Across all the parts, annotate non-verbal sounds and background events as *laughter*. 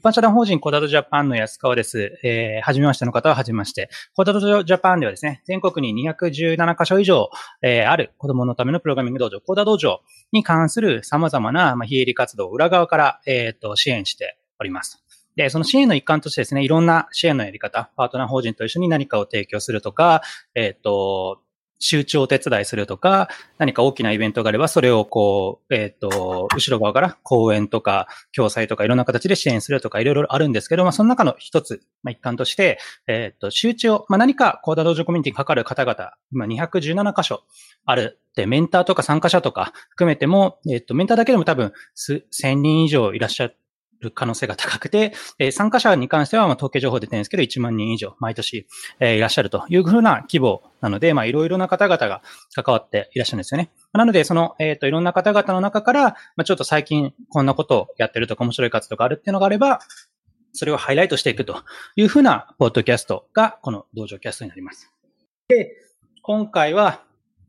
一般社団法人コダドジャパンの安川です。えー、はじめましての方ははじめまして。コダドジャパンではですね、全国に217カ所以上、えー、ある子供のためのプログラミング道場、コダ道場に関する様々な、まあ、非営利活動を裏側から、えっ、ー、と、支援しております。で、その支援の一環としてですね、いろんな支援のやり方、パートナー法人と一緒に何かを提供するとか、えっ、ー、と、集中をお手伝いするとか、何か大きなイベントがあれば、それをこう、えっ、ー、と、後ろ側から講演とか、共催とかいろんな形で支援するとかいろいろあるんですけど、まあ、その中の一つ、まあ、一環として、えっ、ー、と、集中を、まあ、何かコーダ道場コミュニティにかかる方々、今217箇所あるって、メンターとか参加者とか含めても、えっ、ー、と、メンターだけでも多分、1000人以上いらっしゃってる可能性が高くて、え、参加者に関しては、ま、統計情報出てるんですけど、1万人以上、毎年、え、いらっしゃるというふうな規模なので、まあ、いろいろな方々が関わっていらっしゃるんですよね。なので、その、えっ、と、いろんな方々の中から、まあ、ちょっと最近こんなことをやってるとか面白い活動があるっていうのがあれば、それをハイライトしていくというふうなポッドキャストが、この道場キャストになります。で、今回は、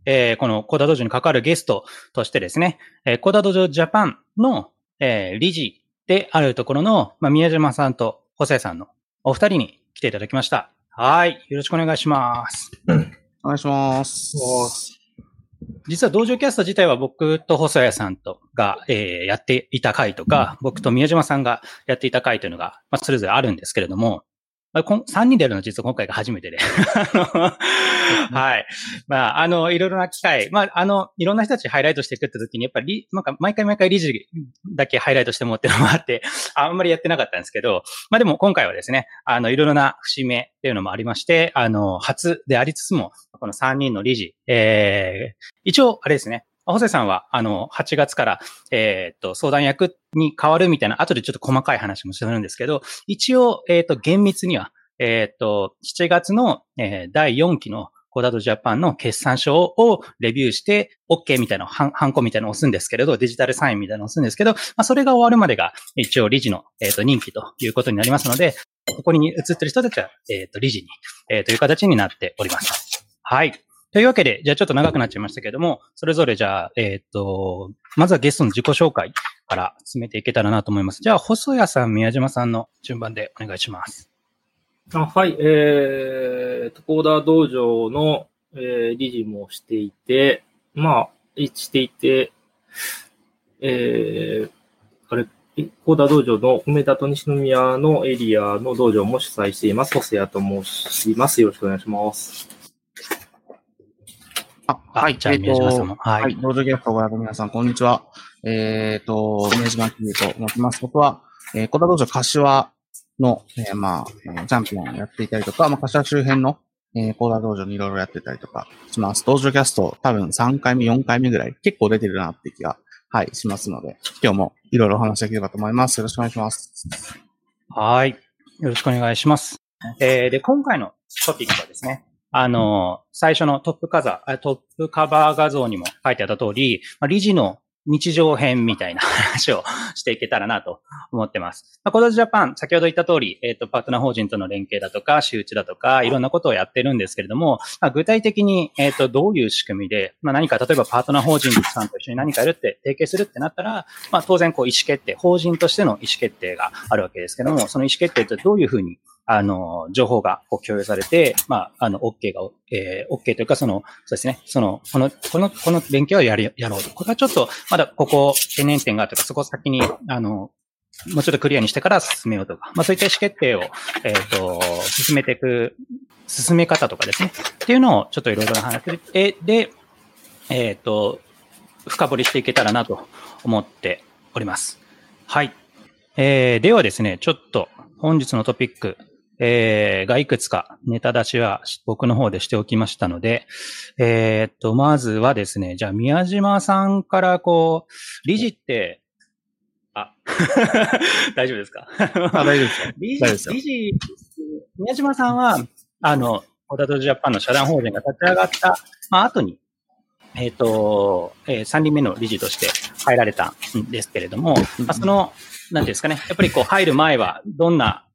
えー、このコーダ道場に関わるゲストとしてですね、えー、コーダ道場ジャパンの、えー、理事であるところの、まあ、宮島さんと補正さんのお二人に来ていただきました。はい。よろしくお願いします。お願いします。実は道場キャスト自体は僕と細谷さんとが、えー、やっていた回とか、僕と宮島さんがやっていた回というのが、まあ、それぞれあるんですけれども、まあ、3人でやるのは実は今回が初めてで。*laughs* はい。まあ、あの、いろいろな機会、まあ、あの、いろんな人たちハイライトしていくって時に、やっぱり、なんか、毎回毎回理事だけハイライトしてもっていうのもあって、あんまりやってなかったんですけど、まあでも今回はですね、あの、いろいろな節目っていうのもありまして、あの、初でありつつも、この3人の理事、えー、一応、あれですね、ホセさんは、あの、8月から、えっ、と、相談役に変わるみたいな、後でちょっと細かい話もするんですけど、一応、えっ、と、厳密には、えっ、と、7月の、えー、第4期のコーダドジャパンの決算書をレビューして、OK みたいな、ハンコみたいなのを押すんですけれど、デジタルサインみたいなのを押すんですけど、まあ、それが終わるまでが一応理事の、えっ、と、任期ということになりますので、ここに映ってる人たちは、えっ、と、理事に、えー、という形になっております。はい。というわけで、じゃあちょっと長くなっちゃいましたけれども、それぞれじゃあ、えっ、ー、と、まずはゲストの自己紹介から進めていけたらなと思います。じゃあ、細谷さん、宮島さんの順番でお願いします。あはい、えー、と、コーダー道場の、えー、理事もしていて、まあ、していて、えー、あれ、コーダー道場の梅田と西宮のエリアの道場も主催しています。細谷と申します。よろしくお願いします。はい。じゃあ、宮島さんも。はい。はい。道場ゲストご覧の皆さん、こんにちは。えっ、ー、と、宮島キーと申します。僕は、えー、小田道場柏の、えー、まあ、えチャンピオンをやっていたりとか、まあ、柏周辺の、えー、コーダ道場にいろいろやってたりとかします。道場キャスト多分3回目、4回目ぐらい、結構出てるなって気が、はい、しますので、今日もいろいろお話できればと思います。よろしくお願いします。はい。よろしくお願いします。えー、で、今回のトピックはですね、あの、最初のトップカザー、トップカバー画像にも書いてあった通り、理事の日常編みたいな話をしていけたらなと思ってます。まあ、コードジャパン、先ほど言った通り、えっ、ー、と、パートナー法人との連携だとか、周知だとか、いろんなことをやってるんですけれども、まあ、具体的に、えっ、ー、と、どういう仕組みで、まあ、何か、例えばパートナー法人さんと一緒に何かやるって、提携するってなったら、まあ、当然、こう、意思決定、法人としての意思決定があるわけですけども、その意思決定ってどういうふうにあの、情報がこう共有されて、まあ、あの、OK が、えー、OK というか、その、そうですね、その、この、この、この勉強をやる、やろうと。これはちょっと、まだここ、懸念点があるとか、そこ先に、あの、もうちょっとクリアにしてから進めようとか、まあそういった意思決定を、えっ、ー、と、進めていく、進め方とかですね。っていうのをちょっといろいろな話で、で、えっ、ー、と、深掘りしていけたらなと思っております。はい。えー、ではですね、ちょっと本日のトピック、えー、がいくつかネタ出しは僕の方でしておきましたので、えー、っと、まずはですね、じゃあ宮島さんからこう、理事って、あ、*laughs* 大丈夫ですか？あ大丈夫ですか *laughs* 理事、理事、宮島さんは、あの、オダドジャパンの社団法人が立ち上がった、まあ、後に、えっ、ー、と、えー、3人目の理事として入られたんですけれども、まあ、その、なんですかね、やっぱりこう入る前はどんな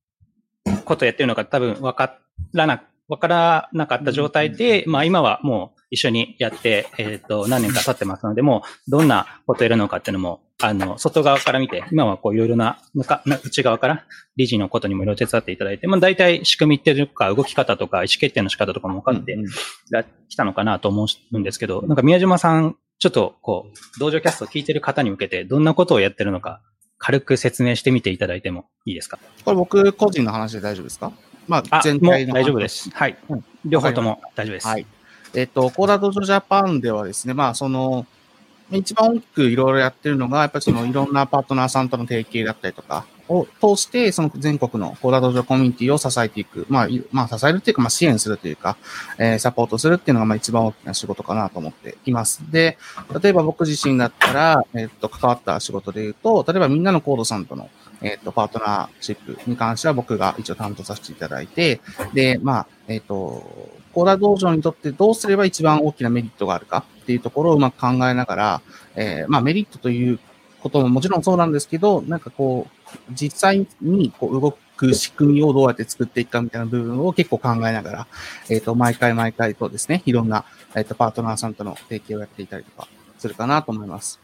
ことやってるのか多分わからな、わからなかった状態で、まあ今はもう一緒にやって、えっ、ー、と、何年か経ってますので、もう、どんなことやるのかっていうのも、あの、外側から見て、今はこう、いろいろな、内側から、理事のことにもいろいろ手伝っていただいて、まあ、大体仕組みっていうか、動き方とか、意思決定の仕方とかも分かってきたのかなと思うんですけど、なんか宮島さん、ちょっと、こう、道場キャストを聞いてる方に向けて、どんなことをやってるのか、軽く説明してみていただいてもいいですか？これ僕個人の話で大丈夫ですか？まあ、全体の。大丈夫です。はい。うん、両方とも大丈夫です。はい。えっ、ー、と、コーダドジョジャパンではですね、まあ、その、一番大きくいろいろやってるのが、やっぱりそのいろんなパートナーさんとの提携だったりとかを通して、その全国のコーダ道場コミュニティを支えていく。まあ、まあ、支えるっていうか、まあ、支援するというか、えー、サポートするっていうのが、まあ、一番大きな仕事かなと思っています。で、例えば僕自身だったら、えっ、と、関わった仕事で言うと、例えばみんなのコードさんとの、えっ、と、パートナーシップに関しては僕が一応担当させていただいて、で、まあ、えっ、と、コーダ道場にとってどうすれば一番大きなメリットがあるかっていうところをうまく考えながら、えー、まあメリットということももちろんそうなんですけど、なんかこう、実際にこう動く仕組みをどうやって作っていくかみたいな部分を結構考えながら、えっ、ー、と、毎回毎回とですね、いろんな、えっ、ー、と、パートナーさんとの提携をやっていたりとかするかなと思います。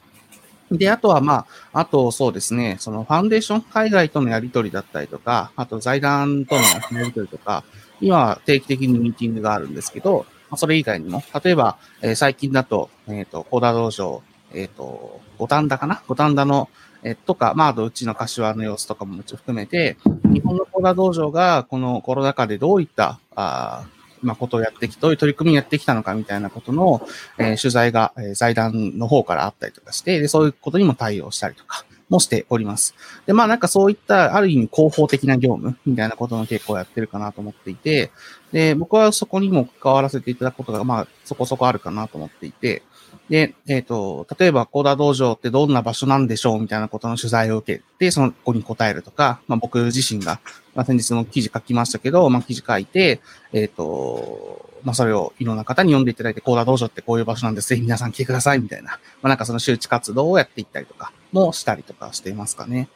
で、あとはまあ、あとそうですね、そのファンデーション海外とのやり取りだったりとか、あと財団とのやり取りとか、今定期的にミーティングがあるんですけど、まあ、それ以外にも、例えば、えー、最近だと、えっ、ー、と、コーダー道場、えっ、ー、と、五反田かな？五反田の、えとか、まあ、あとうちの柏の様子とかももちろん含めて、日本のコーダ道場がこのコロナ禍でどういった、あまあ、ことをやってきて、どういう取り組みをやってきたのかみたいなことの、えー、取材が、えー、財団の方からあったりとかして、で、そういうことにも対応したりとか、もしております。で、まあなんかそういったある意味広報的な業務みたいなことも結構やってるかなと思っていて、で、僕はそこにも関わらせていただくことがまあそこそこあるかなと思っていて、で、えっ、ー、と、例えば、コーダ道場ってどんな場所なんでしょうみたいなことの取材を受けて、その子に答えるとか、まあ僕自身が、まあ先日の記事書きましたけど、まあ記事書いて、えっ、ー、と、まあ、それをいろんな方に読んでいただいて、コーダ道場ってこういう場所なんです。ぜひ皆さん来てください、みたいな。まあ、なんかその周知活動をやっていったりとかもしたりとかしていますかね。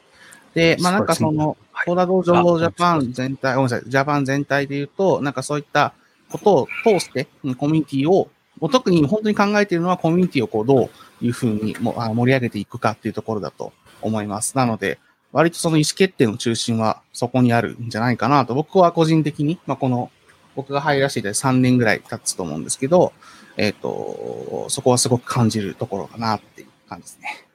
で、まあ、なんかその、コーダ道場ジャパン全体、ごめんなさい、ジャパン全体で言うと、なんかそういったことを通して、コミュニティを、もう特に本当に考えているのはコミュニティをこうどういうふうにも盛り上げていくかっていうところだと思います。なので、割とその意思決定の中心はそこにあるんじゃないかなと、僕は個人的に、まあ、この僕が入らせていただいて3年ぐらい経つと思うんですけど、えっ、ー、と、そこはすごく感じるところかなっていう感じですね。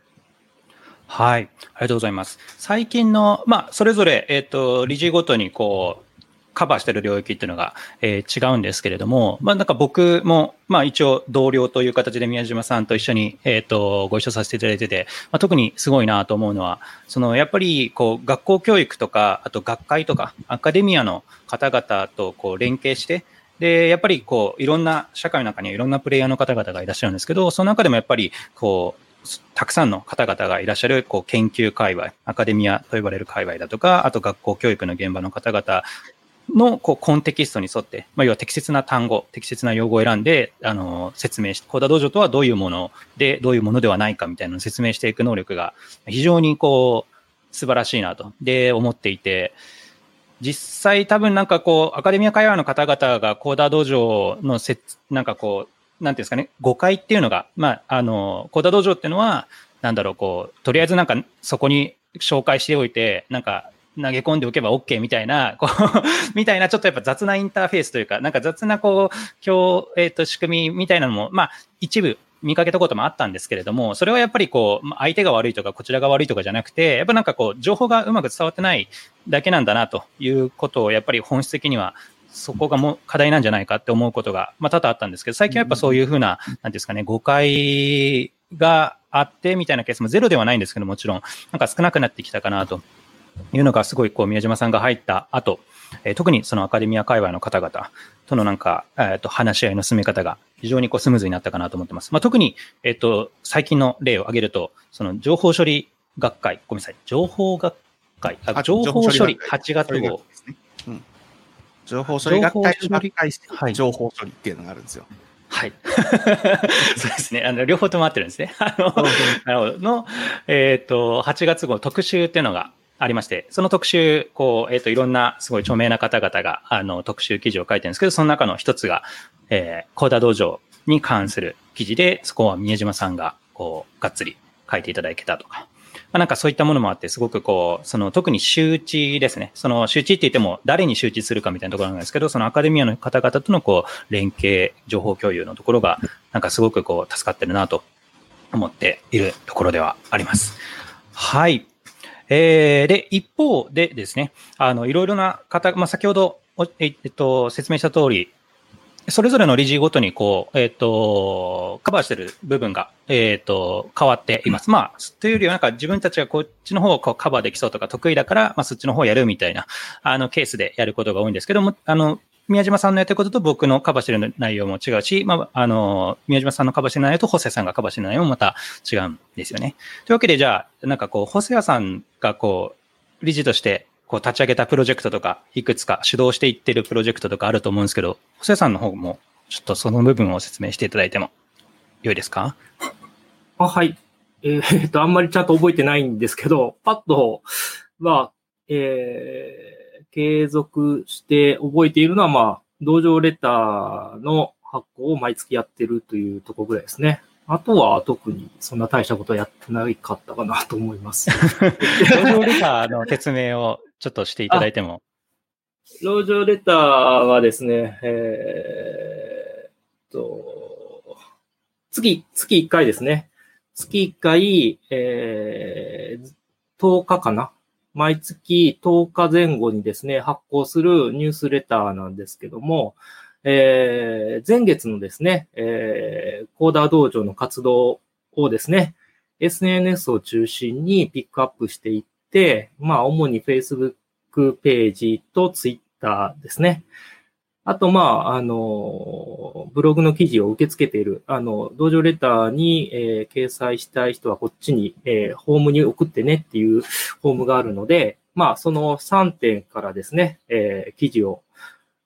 はい。ありがとうございます。最近の、まあ、それぞれ、えっ、ー、と、理事ごとに、こう、カバーしてる領域っていうのが、えー、違うんですけれども、まあなんか僕も、まあ一応同僚という形で宮島さんと一緒に、えっ、ー、と、ご一緒させていただいてて、まあ、特にすごいなと思うのは、そのやっぱりこう学校教育とか、あと学会とかアカデミアの方々とこう連携して、で、やっぱりこういろんな社会の中にはいろんなプレイヤーの方々がいらっしゃるんですけど、その中でもやっぱりこう、たくさんの方々がいらっしゃる、こう、研究界隈、アカデミアと呼ばれる界隈だとか、あと学校教育の現場の方々のこうコンテキストに沿って、まあ、要は適切な単語、適切な用語を選んで、あの、説明して、コーダ道場とはどういうもので、どういうものではないかみたいなのを説明していく能力が非常にこう、素晴らしいなと、で、思っていて、実際多分なんかこう、アカデミア会話の方々がコーダ道場のせなんかこう、なんていうんですかね、誤解っていうのが、まあ、あの、コーダ道場っていうのは、なんだろう、こう、とりあえずなんかそこに紹介しておいて、なんか投げ込んでおけば OK みたいな、こう *laughs* みたいなちょっとやっぱ雑なインターフェースというか、なんか雑なこう、今日、えっ、ー、と、仕組みみたいなのも、まあ、一部見かけたこともあったんですけれども、それはやっぱりこう、相手が悪いとか、こちらが悪いとかじゃなくて、やっぱなんかこう、情報がうまく伝わってないだけなんだなということを、やっぱり本質的にはそこがも課題なんじゃないかって思うことが、まあ、多々あったんですけど、最近はやっぱそういうふうな、なんですかね、誤解があってみたいなケースもゼロではないんですけど、もちろん、なんか少なくなってきたかなというのがすごいこう宮島さんが入った後、えー、特にそのアカデミア界隈の方々とのなんか、えー、と話し合いの進め方が非常にこうスムーズになったかなと思ってます。まあ、特に、えっ、ー、と、最近の例を挙げると、その情報処理学会、ごめんなさい、情報学会、あ情報処理8月号。情報処理学会はい、情報処理っていうのがあるんですよ。はい。*laughs* そうですね。あの、両方とも合ってるんですね。あの、なるほど。の、えっ、ー、と、8月号特集っていうのがありまして、その特集、こう、えっ、ー、と、いろんなすごい著名な方々が、あの、特集記事を書いてるんですけど、その中の一つが、えー、コーダ道場に関する記事で、そこは宮島さんが、こう、がっつり書いていただけたとか、まあ、なんかそういったものもあって、すごくこう、その特に周知ですね。その周知って言っても誰に周知するかみたいなところなんですけど、そのアカデミアの方々とのこう、連携、情報共有のところが、なんかすごくこう、助かってるなと思っているところではあります。はい。えー、で、一方でですね、あの、いろいろな方、まあ、先ほど、えっと、説明した通り、それぞれの理事ごとに、こう、えっ、と、カバーしてる部分が、えっ、と、変わっています。まあ、というよりは、なんか自分たちがこっちの方をこうカバーできそうとか得意だから、まあ、そっちの方をやるみたいな、あの、ケースでやることが多いんですけども、あの、宮島さんのやってることと僕のカバーしてる内容も違うし、まあ、あの、宮島さんのカバーしてる内容とホセさんがカバーしてる内容もまた違うんですよね。というわけで、じゃあ、なんかこう、ホセアさんがこう、理事としてこう立ち上げたプロジェクトとか、いくつか主導していってるプロジェクトとかあると思うんですけど、細谷さんの方もちょっとその部分を説明していただいても良いですか？あはい。えー、っと、あんまりちゃんと覚えてないんですけど、パッとは、えー、継続して覚えているのは、まあ、同情レターの発行を毎月やってるというところぐらいですね。あとは特にそんな大したことはやってないかったかなと思います。同情レターの説明をちょっとしていただいても。老女レターはですね、えー、っと、月、月1回ですね。月1回、えー、10日かな毎月10日前後にですね、発行するニュースレターなんですけども、えー、前月のですね、えー、コーダー道場の活動をですね、SNS を中心にピックアップしていって、まあ、主に Facebook ページと Twitter ですね。あと、まあ、あの、ブログの記事を受け付けている、あの、道場レターに、えー、掲載したい人はこっちに、えー、ホームに送ってねっていう *laughs* ホームがあるので、まあ、その3点からですね、えー、記事を、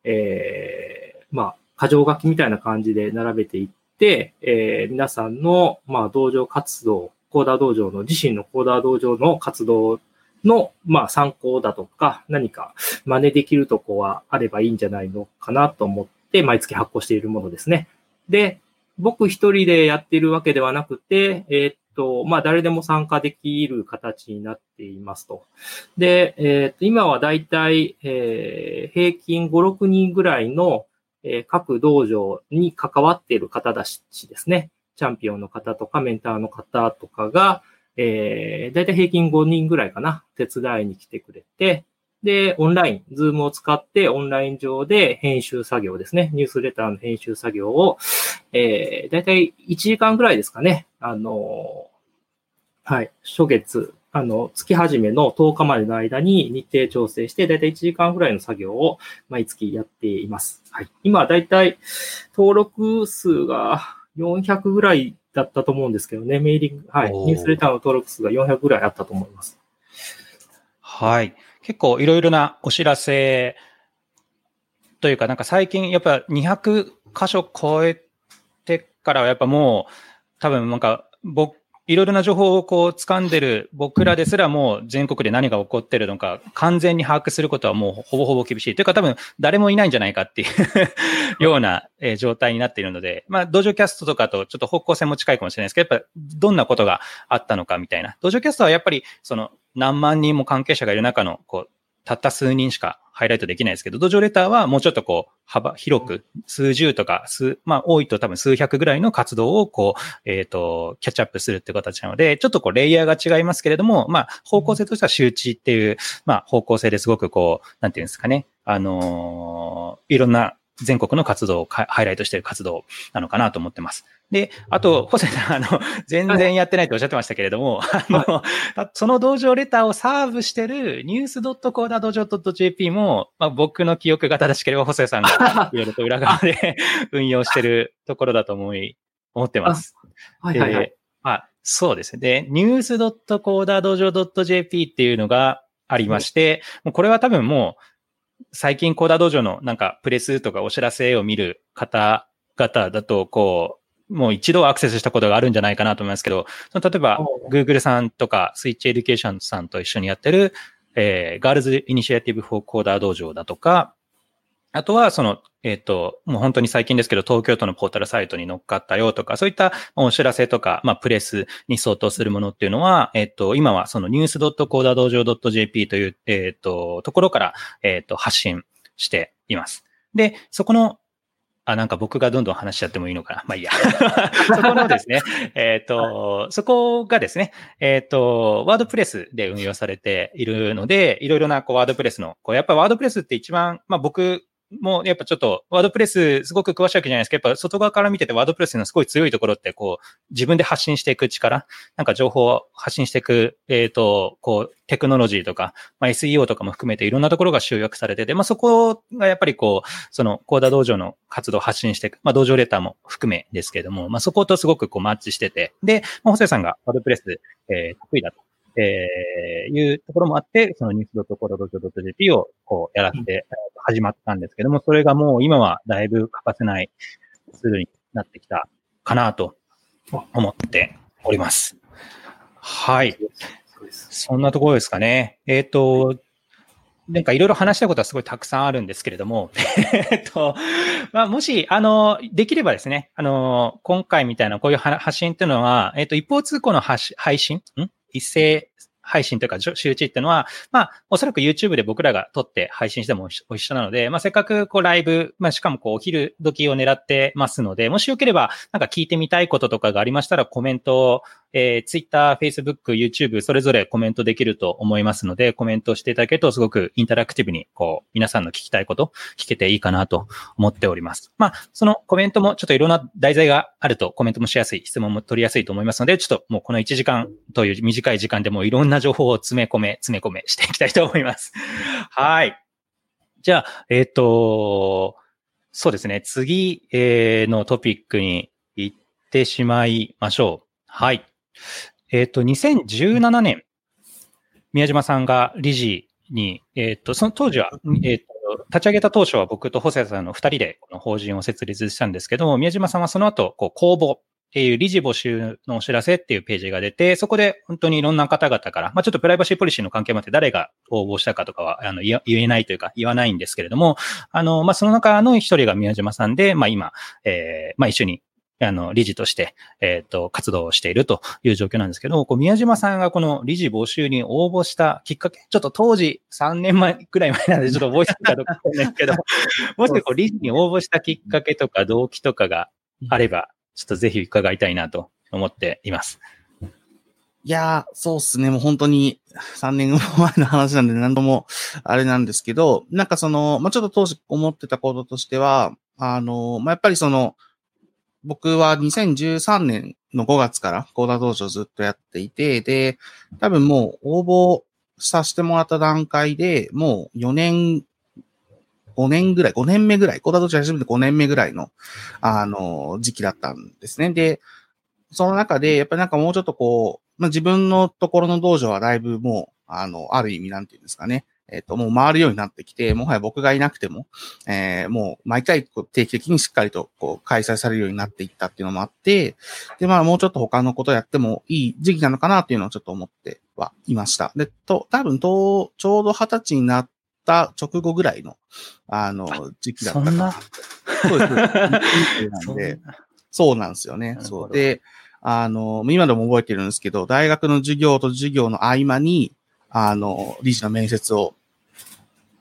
えー、まあ、箇条書きみたいな感じで並べていって、えー、皆さんの、まあ、道場活動、コーダー道場の、自身のコーダー道場の活動の、まあ、参考だとか、何か真似できるとこはあればいいんじゃないのかなと思って、毎月発行しているものですね。で、僕一人でやっているわけではなくて、えー、っと、まあ、誰でも参加できる形になっていますと。で、えー、っと、今はだいたい、え、平均5、6人ぐらいの、え、各道場に関わっている方だしですね。チャンピオンの方とかメンターの方とかが、えー、だいたい平均5人ぐらいかな、手伝いに来てくれて、で、オンライン、ズームを使ってオンライン上で編集作業ですね。ニュースレターの編集作業を、えー、だいたい1時間ぐらいですかね。あの、はい、初月、あの、月始めの10日までの間に日程調整して、だいたい1時間ぐらいの作業を毎月やっています。はい。今、だいたい登録数が400ぐらいだったと思うんですけどね、メーリング、はい、ニュースレターの登録数が400ぐらいあったと思います。はい。結構いろいろなお知らせというか、なんか最近やっぱ200箇所超えてからはやっぱもう多分なんか僕いろいろな情報をこう掴んでる僕らですらもう全国で何が起こってるのか完全に把握することはもうほぼほぼ厳しい。というか多分誰もいないんじゃないかっていうような状態になっているので、まあ、道場キャストとかとちょっと方向性も近いかもしれないですけど、やっぱどんなことがあったのかみたいな。道場キャストはやっぱりその何万人も関係者がいる中のこうたった数人しかハイライトできないですけど、土壌レターはもうちょっとこう、幅広く、数十とか、数、まあ多いと多分数百ぐらいの活動をこう、えっ、ー、と、キャッチアップするって形なので、ちょっとこう、レイヤーが違いますけれども、まあ方向性としては周知っていう、まあ方向性ですごくこう、なんていうんですかね、あのー、いろんな全国の活動をハイライトしてる活動なのかなと思ってます。で、あと、ホセさん、あの、全然やってないとおっしゃってましたけれども、あの、その道場レターをサーブしてるニュース .coda 道場 .jp も、まあ、僕の記憶が正しければ、ホセさんがいろいろと裏側で *laughs* 運用してるところだと思い、思ってます。はいはい、はい、まあ、そうですね。で、ニュース .coda 道場 .jp っていうのがありまして、もうこれは多分もう、最近 CoderDojo のなんかプレスとかお知らせを見る方々だと、こう、もう一度アクセスしたことがあるんじゃないかなと思いますけど、その例えば、Google さんとか、スイッチエデュケーションさんと一緒にやってる、えー、 Girls Initiative for CoderDojo だとか、あとは、その、えっ、ー、と、もう本当に最近ですけど、東京都のポータルサイトに乗っかったよとか、そういったお知らせとか、まあ、プレスに相当するものっていうのは、えっ、ー、と、今はその news.coderdojo.jp という、えっ、ー、と、ところから、えっ、と、発信しています。で、そこのあ、なんか僕がどんどん話しちゃってもいいのかな。まあいいや。*laughs* そこのですね、えっ、と、そこがですね、えっ、ー、と、ワードプレスで運用されているので、いろいろなこうワードプレスの、こうやっぱワードプレスって一番、まあ僕もうやっぱちょっとワードプレスすごく詳しいわけじゃないですけど、やっぱ外側から見ててワードプレスのすごい強いところってこう自分で発信していく力、なんか情報を発信していく、えっ、ー、と、こうテクノロジーとか、まあ、SEO とかも含めていろんなところが集約されてて、まあそこがやっぱりこう、そのコーダ道場の活動を発信していく、まあ道場レターも含めですけれども、まあそことすごくこうマッチしてて、で、まあ、ホセさんがワードプレス、えー、得意だと。えー、いうところもあって、そのニュースドットコードドット JP をこうやらせて、始まったんですけども、それがもう今はだいぶ欠かせないツールになってきたかなと思っております。はい。そんなところですかね。えっ、ー、と、なんかいろいろ話したことはすごいたくさんあるんですけれども、*laughs* えっと、まあ、もし、あの、できればですね、あの、今回みたいなこういう発信っていうのは、えっと、一方通行の配信？ん？一斉配信というか周知っていうのは、まあ、おそらく YouTube で僕らが撮って配信しても一緒なので、まあ、せっかくこうライブ、まあ、しかもこうお昼時を狙ってますので、もしよければ、なんか聞いてみたいこととかがありましたらコメントをえー、Twitter、Facebook、YouTube、それぞれコメントできると思いますので、コメントしていただけるとすごくインタラクティブに、こう、皆さんの聞きたいこと、聞けていいかなと思っております。まあ、そのコメントもちょっといろんな題材があるとコメントもしやすい、質問も取りやすいと思いますので、ちょっともうこの1時間という短い時間でもいろんな情報を詰め込め、詰め込めしていきたいと思います。*laughs* はい。じゃあ、えっ、ー、と、そうですね。次、えー、のトピックに行ってしまいましょう。はい。えっ、ー、と、2017年、宮島さんが理事に、えっ、ー、と、その当時は、えっ、ー、と、立ち上げた当初は僕と細谷さんの二人でこの法人を設立したんですけども、宮島さんはその後、こう、公募っていう理事募集のお知らせっていうページが出て、そこで本当にいろんな方々から、まあちょっとプライバシーポリシーの関係もあって誰が応募したかとかは、あの、言えないというか言わないんですけれども、あの、まあその中の一人が宮島さんで、まあ今、えー、まあ一緒にあの、理事として、えっ、ー、と、活動をしているという状況なんですけど、こう、宮島さんがこの理事募集に応募したきっかけ、ちょっと当時3年前くらい前なんでちょっと覚えてるかどうかわかんないですけど、*laughs* もしこう、理事に応募したきっかけとか動機とかがあれば、ちょっとぜひ伺いたいなと思っています。いやー、そうっすね。もう本当に3年前の話なんで何度もあれなんですけど、なんかその、まあ、ちょっと当時思ってたこととしては、あの、まあ、やっぱりその、僕は2013年の5月からコーダ道場ずっとやっていて、で、多分もう応募させてもらった段階で、もう4年、5年ぐらい、5年目ぐらい、コーダ道場始めて5年目ぐらいの、あの、時期だったんですね。で、その中で、やっぱりなんかもうちょっとこう、まあ、自分のところの道場はだいぶもう、あの、ある意味なんていうんですかね。えっ、ー、と、もう回るようになってきて、もはや僕がいなくても、えー、もう毎回定期的にしっかりとこう開催されるようになっていったっていうのもあって、で、まあもうちょっと他のことやってもいい時期なのかなっていうのをちょっと思ってはいました。で、と、多分と、ちょうど二十歳になった直後ぐらいの、あの、時期だったかな。そうです。*laughs* なんで、そうなんですよね。そう。で、あの、今でも覚えてるんですけど、大学の授業と授業の合間に、あの、理事の面接を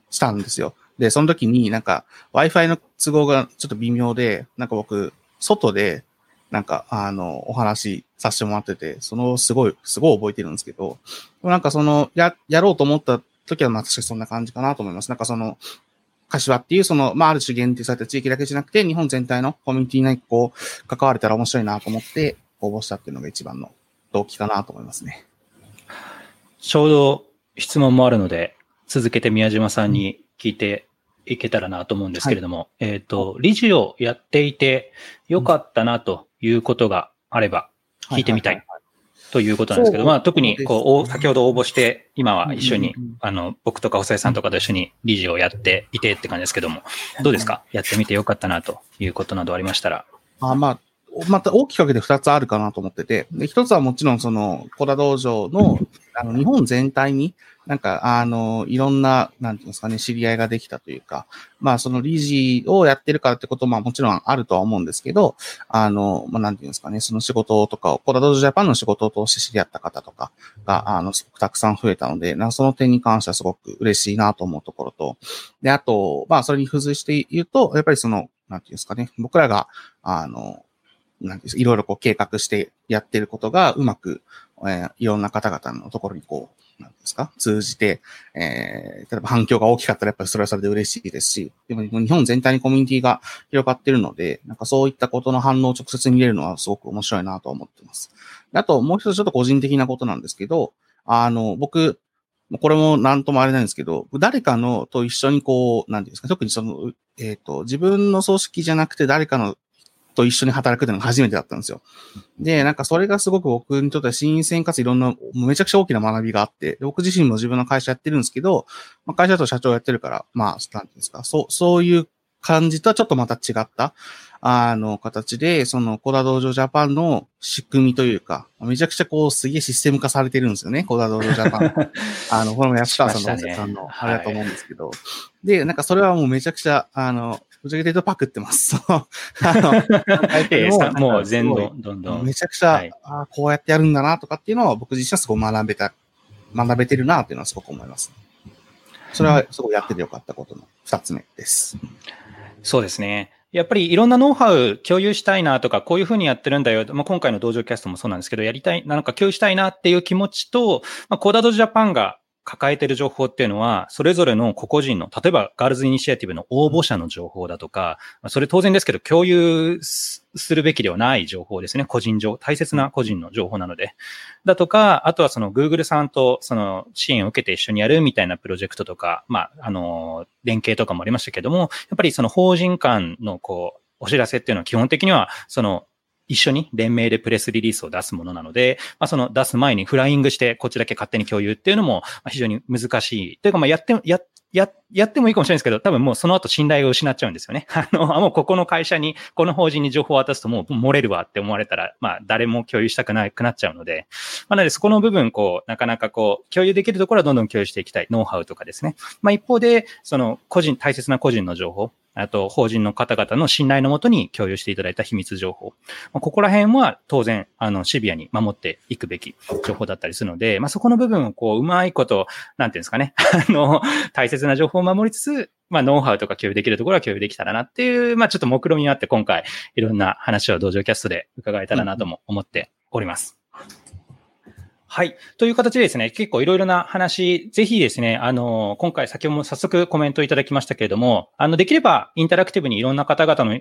したんですよ。で、その時になんか Wi-Fi の都合がちょっと微妙で、なんか僕、外で、なんか、あの、お話させてもらってて、そのすごい、すごい覚えてるんですけど、なんかその、や、やろうと思った時は、まあ確かそんな感じかなと思います。なんかその、柏っていう、その、まあある種限定された地域だけじゃなくて、日本全体のコミュニティにこう、関われたら面白いなと思って、応募したっていうのが一番の動機かなと思いますね。ちょうど質問もあるので、続けて宮島さんに聞いていけたらなと思うんですけれども、はい、えっ、ー、と、理事をやっていてよかったなということがあれば聞いてみたい。ということなんですけど、まあ特にこう、先ほど応募して、今は一緒に、あの、僕とか細井さんとかと一緒に理事をやっていてって感じですけども、どうですか？やってみてよかったなということなどありましたら。あまあ、また大きく分けて二つあるかなと思ってて、で、一つはもちろんその、コダ道場の、あの、日本全体に、なんか、あの、いろんな、なんていうんですかね、知り合いができたというか、まあ、その理事をやってるからってことも、もちろんあるとは思うんですけど、あの、まあ、なんていうんですかね、その仕事とかを、コダ道場ジャパンの仕事を通して知り合った方とかが、あの、すごくたくさん増えたので、なその点に関してはすごく嬉しいなと思うところと、で、あと、まあ、それに付随して言うと、やっぱりその、なんていうんですかね、僕らが、あの、なんですいろいろこう計画してやってることがうまく、えー、いろんな方々のところにこう、なんですか通じて、えー、例えば反響が大きかったらやっぱりそれはそれで嬉しいですし、でも日本全体にコミュニティが広がってるので、なんかそういったことの反応を直接見れるのはすごく面白いなと思ってます。あと、もう一つちょっと個人的なことなんですけど、あの、僕、これもなんともあれなんですけど、誰かのと一緒にこう、なんていうんですか、特にその、えっ、ー、と、自分の組織じゃなくて誰かのと一緒に働くっていうのが初めてだったんですよ。で、なんかそれがすごく僕にとっては新鮮かついろんな、めちゃくちゃ大きな学びがあって、僕自身も自分の会社やってるんですけど、まあ、会社と社長やってるから、まあ、なんていうんですか、そう、そういう感じとはちょっとまた違った、あの、形で、その、コダ道場ジャパンの仕組みというか、めちゃくちゃこう、すげえシステム化されてるんですよね、コダ道場ジャパン。*laughs* あの、これも安川さんの大瀬さんの、あれだと思うんですけど、はい、で、なんかそれはもうめちゃくちゃ、あの、ぶっちゃけて言うとパクってます。*laughs* あの、もう全部、どんどん。めちゃくちゃ、はい、あこうやってやるんだなとかっていうのは僕自身はすごい学べた、学べてるなっていうのはすごく思います。それはすごいやっててよかったことの二つ目です。そうですね。やっぱりいろんなノウハウ共有したいなとか、こういうふうにやってるんだよ。まあ、今回の道場キャストもそうなんですけど、やりたい、なんか共有したいなっていう気持ちと、まあ、コーダドジャパンが抱えている情報っていうのは、それぞれの個々人の、例えばガールズイニシアティブの応募者の情報だとか、それ当然ですけど、共有するべきではない情報ですね。個人情、大切な個人の情報なので。だとか、あとはその Google さんとその支援を受けて一緒にやるみたいなプロジェクトとか、まあ、あの、連携とかもありましたけども、やっぱりその法人間のこう、お知らせっていうのは基本的には、その一緒に連名でプレスリリースを出すものなので、まあ、その出す前にフライングしてこっちだけ勝手に共有っていうのも非常に難しい。というか、まあ、やって、や、や、やってもいいかもしれないですけど、多分もうその後信頼を失っちゃうんですよね。*laughs* あの、もうここの会社に、この法人に情報を渡すともう漏れるわって思われたら、まあ誰も共有したくなくなっちゃうので、まあ、なのでそこの部分、こう、なかなかこう、共有できるところはどんどん共有していきたい。ノウハウとかですね。まあ一方で、その個人、大切な個人の情報、あと、法人の方々の信頼のもとに共有していただいた秘密情報。まあ、ここら辺は当然、あの、シビアに守っていくべき情報だったりするので、まあ、そこの部分をこう、うまいこと、なんていうんですかね、*laughs* あの、大切な情報を守りつつ、まあ、ノウハウとか共有できるところは共有できたらなっていう、まあ、ちょっと目論みがあって、今回、いろんな話を道場キャストで伺えたらなとも思っております。はい。という形でですね、結構いろいろな話、ぜひですね、あの、今回先ほども早速コメントいただきましたけれども、あの、できればインタラクティブにいろんな方々の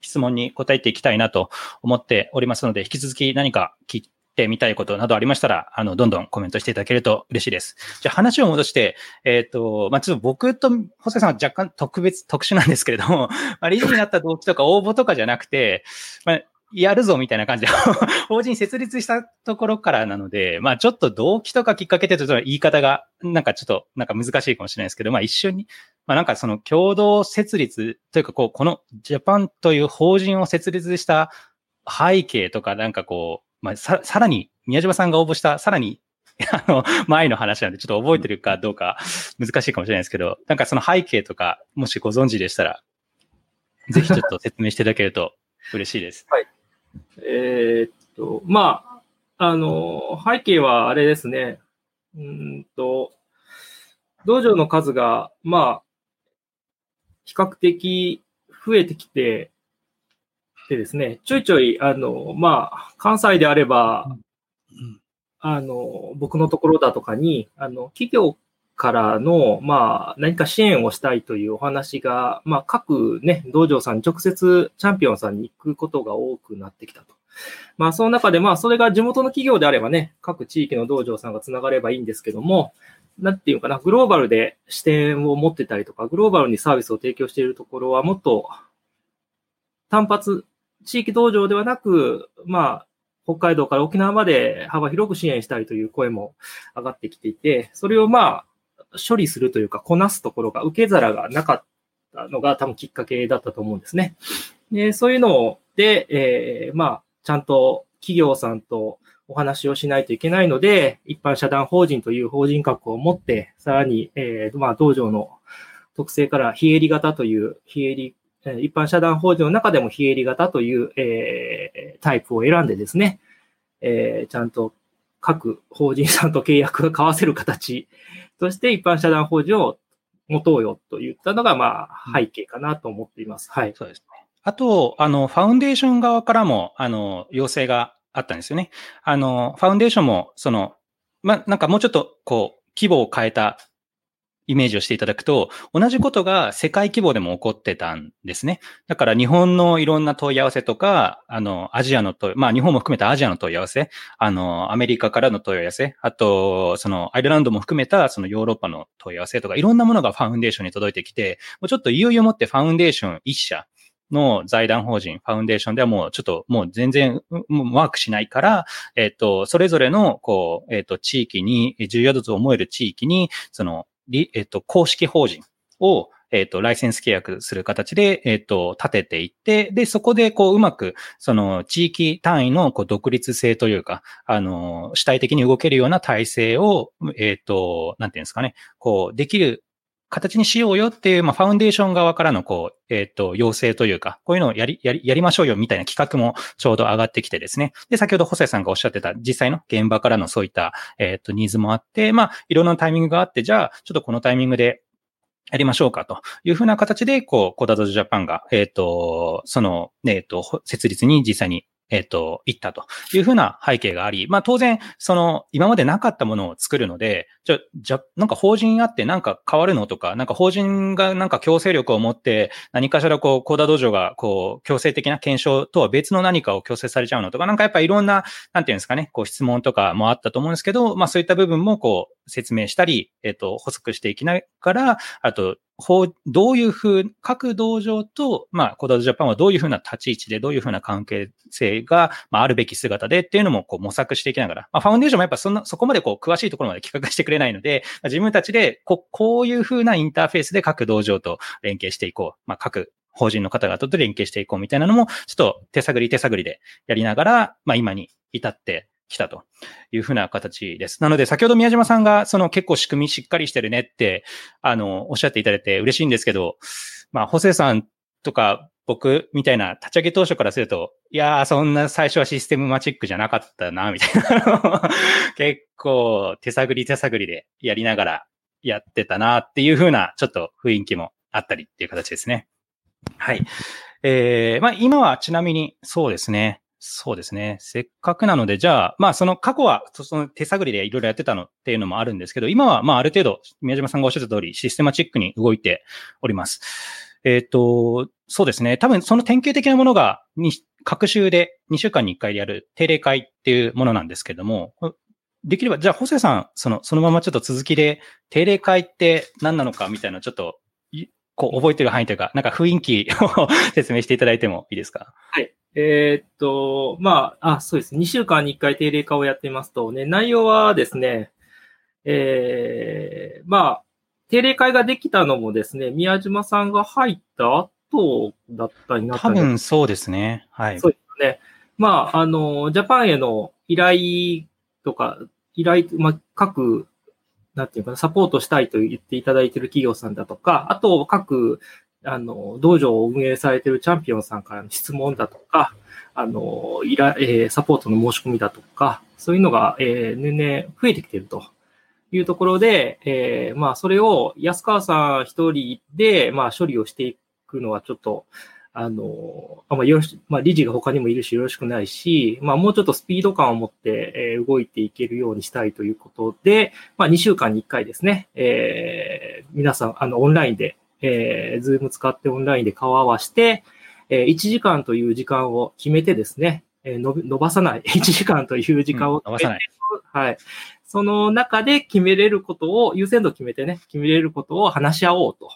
質問に答えていきたいなと思っておりますので、引き続き何か聞いてみたいことなどありましたら、あの、どんどんコメントしていただけると嬉しいです。じゃあ話を戻して、えっ、ー、と、まあ、ちょっと僕と細井さんは若干特別、特殊なんですけれども、*laughs* まあ、理事になった動機とか応募とかじゃなくて、まあ、やるぞみたいな感じで *laughs* 法人設立したところからなので、まあちょっと動機とかきっかけってちょっと言い方がなんかちょっとなんか難しいかもしれないですけど、まあ一緒に、まあなんかその共同設立というかこう、このジャパンという法人を設立した背景とかなんかこう、まあささらに宮島さんが応募したさらに *laughs* あの、前の話なんでちょっと覚えてるかどうか難しいかもしれないですけど、なんかその背景とか、もしご存知でしたら、ぜひちょっと説明していただけると *laughs* 嬉しいです。はい。えー、っと、まあ、あの、背景はあれですね。うんと、道場の数が、まあ、比較的増えてきて、でですね、ちょいちょい、あの、まあ、関西であれば、あの、僕のところだとかに、あの、企業からの、まあ、何か支援をしたいというお話が、まあ、各ね、道場さんに直接チャンピオンさんに行くことが多くなってきたと。まあ、その中で、まあ、それが地元の企業であればね、各地域の道場さんがつながればいいんですけども、なんていうかな、グローバルで視点を持ってたりとか、グローバルにサービスを提供しているところは、もっと単発、地域道場ではなく、まあ、北海道から沖縄まで幅広く支援したいという声も上がってきていて、それをまあ、処理するというか、こなすところが、受け皿がなかったのが多分きっかけだったと思うんですね。で、そういうの、で、えー、まあ、ちゃんと企業さんとお話をしないといけないので、一般社団法人という法人格を持って、さらに、えー、まあ、道場の特性から非営利型という、非営利、一般社団法人の中でも非営利型という、えー、タイプを選んでですね、えー、ちゃんと各法人さんと契約が交わせる形として一般社団法人を持とうよと言ったのが、まあ、背景かなと思っています。はい。そうですね。あと、あの、ファウンデーション側からも、あの、要請があったんですよね。あの、ファウンデーションも、その、ま、なんかもうちょっと、こう、規模を変えたイメージをしていただくと、同じことが世界規模でも起こってたんですね。だから日本のいろんな問い合わせとか、あの、アジアの問い、まあ日本も含めたアジアの問い合わせ、あの、アメリカからの問い合わせ、あと、その、アイルランドも含めたそのヨーロッパの問い合わせとか、いろんなものがファウンデーションに届いてきて、もうちょっといよいよもってファウンデーション一社、の財団法人、ファウンデーションではもうちょっともう全然ワークしないから、えっ、と、それぞれの、こう、えっ、と、地域に、重要だと思える地域に、その、えっと、公式法人を、えっ、と、ライセンス契約する形で、えっ、と、立てていって、で、そこで、こう、うまく、その、地域単位の、こう、独立性というか、あの、主体的に動けるような体制を、えっ、と、なんていうんですかね、こう、できる形にしようよっていう、まあ、ファウンデーション側からの、こう、えっ、ー、と、要請というか、こういうのをやり、やり、やりましょうよみたいな企画もちょうど上がってきてですね。で、先ほど補正さんがおっしゃってた実際の現場からのそういった、えっ、ー、と、ニーズもあって、まあ、いろんなタイミングがあって、じゃあ、ちょっとこのタイミングでやりましょうかというふうな形で、こう、コダドジャパンが、えっ、ー、と、その、えっ、と、設立に実際にえっ、と、行ったというふうな背景があり、まあ当然、その、今までなかったものを作るので、じゃ、じゃ、なんか法人あってなんか変わるのとか、なんか法人がなんか強制力を持って、何かしらこう、コーダ道場がこう、強制的な検証とは別の何かを強制されちゃうのとか、なんかやっぱいろんな、なんていうんですかね、こう質問とかもあったと思うんですけど、まあそういった部分もこう、説明したり、えっ、と、補足していきながら、あと、こうどういうふう、各道場と、まあ、コダドジャパンはどういうふうな立ち位置で、どういうふうな関係性が、まあ、あるべき姿でっていうのも、こう、模索していきながら、まあ、ファウンデーションもやっぱそんな、そこまでこう、詳しいところまで企画してくれないので、まあ自分たちで、こうこういうふうなインターフェースで各道場と連携していこう。まあ、各法人の方々と連携していこうみたいなのも、ちょっと手探り手探りでやりながら、まあ、今に至って来たというふうな形です。なので、先ほど宮島さんが、その結構仕組みしっかりしてるねって、あの、おっしゃっていただいて嬉しいんですけど、まあ、補正さんとか僕みたいな立ち上げ当初からすると、いやー、そんな最初はシステムマチックじゃなかったな、みたいな。*laughs* 結構手探り手探りでやりながらやってたなっていうふうな、ちょっと雰囲気もあったりっていう形ですね。はい。えー、まあ今はちなみにそうですね。そうですね。せっかくなので、じゃあ、まあ、その過去は、その手探りでいろいろやってたのっていうのもあるんですけど、今は、まあ、ある程度、宮島さんがおっしゃった通り、システマチックに動いております。えっ、ー、と、そうですね。多分、その典型的なものが、各週で2週間に1回でやる定例会っていうものなんですけども、できれば、じゃあ、ホセさん、その、そのままちょっと続きで、定例会って何なのかみたいな、ちょっと、こう、覚えてる範囲というか、なんか雰囲気を説明していただいてもいいですか？はい。えー、っと、まあ、あ、そうです。2週間に1回定例化をやっていますと、ね、内容はですね、えー、まあ、定例会ができたのもですね、宮島さんが入った後だったりな多分そうですね。はい。そうですね。まあ、あの、ジャパンへの依頼とか、依頼、まあ、各、なんていうかな、サポートしたいと言っていただいている企業さんだとか、あと各あの、道場を運営されているチャンピオンさんからの質問だとか、あの、いら、えー、サポートの申し込みだとか、そういうのが、えー、年々増えてきているというところで、えー、まあ、それを安川さん一人で、まあ、処理をしていくのはちょっと、あの、まあ、よろし、まあ、理事が他にもいるしよろしくないし、まあ、もうちょっとスピード感を持って、えー、動いていけるようにしたいということで、まあ、2週間に1回ですね、えー、皆さん、あの、オンラインで、えー、ズーム使ってオンラインで顔合わせて、えー、1時間という時間を決めてですね、えー、伸ばさない、*laughs* 1時間という時間を決めて、うん、はい。その中で決めれることを、優先度決めてね、決めれることを話し合おうと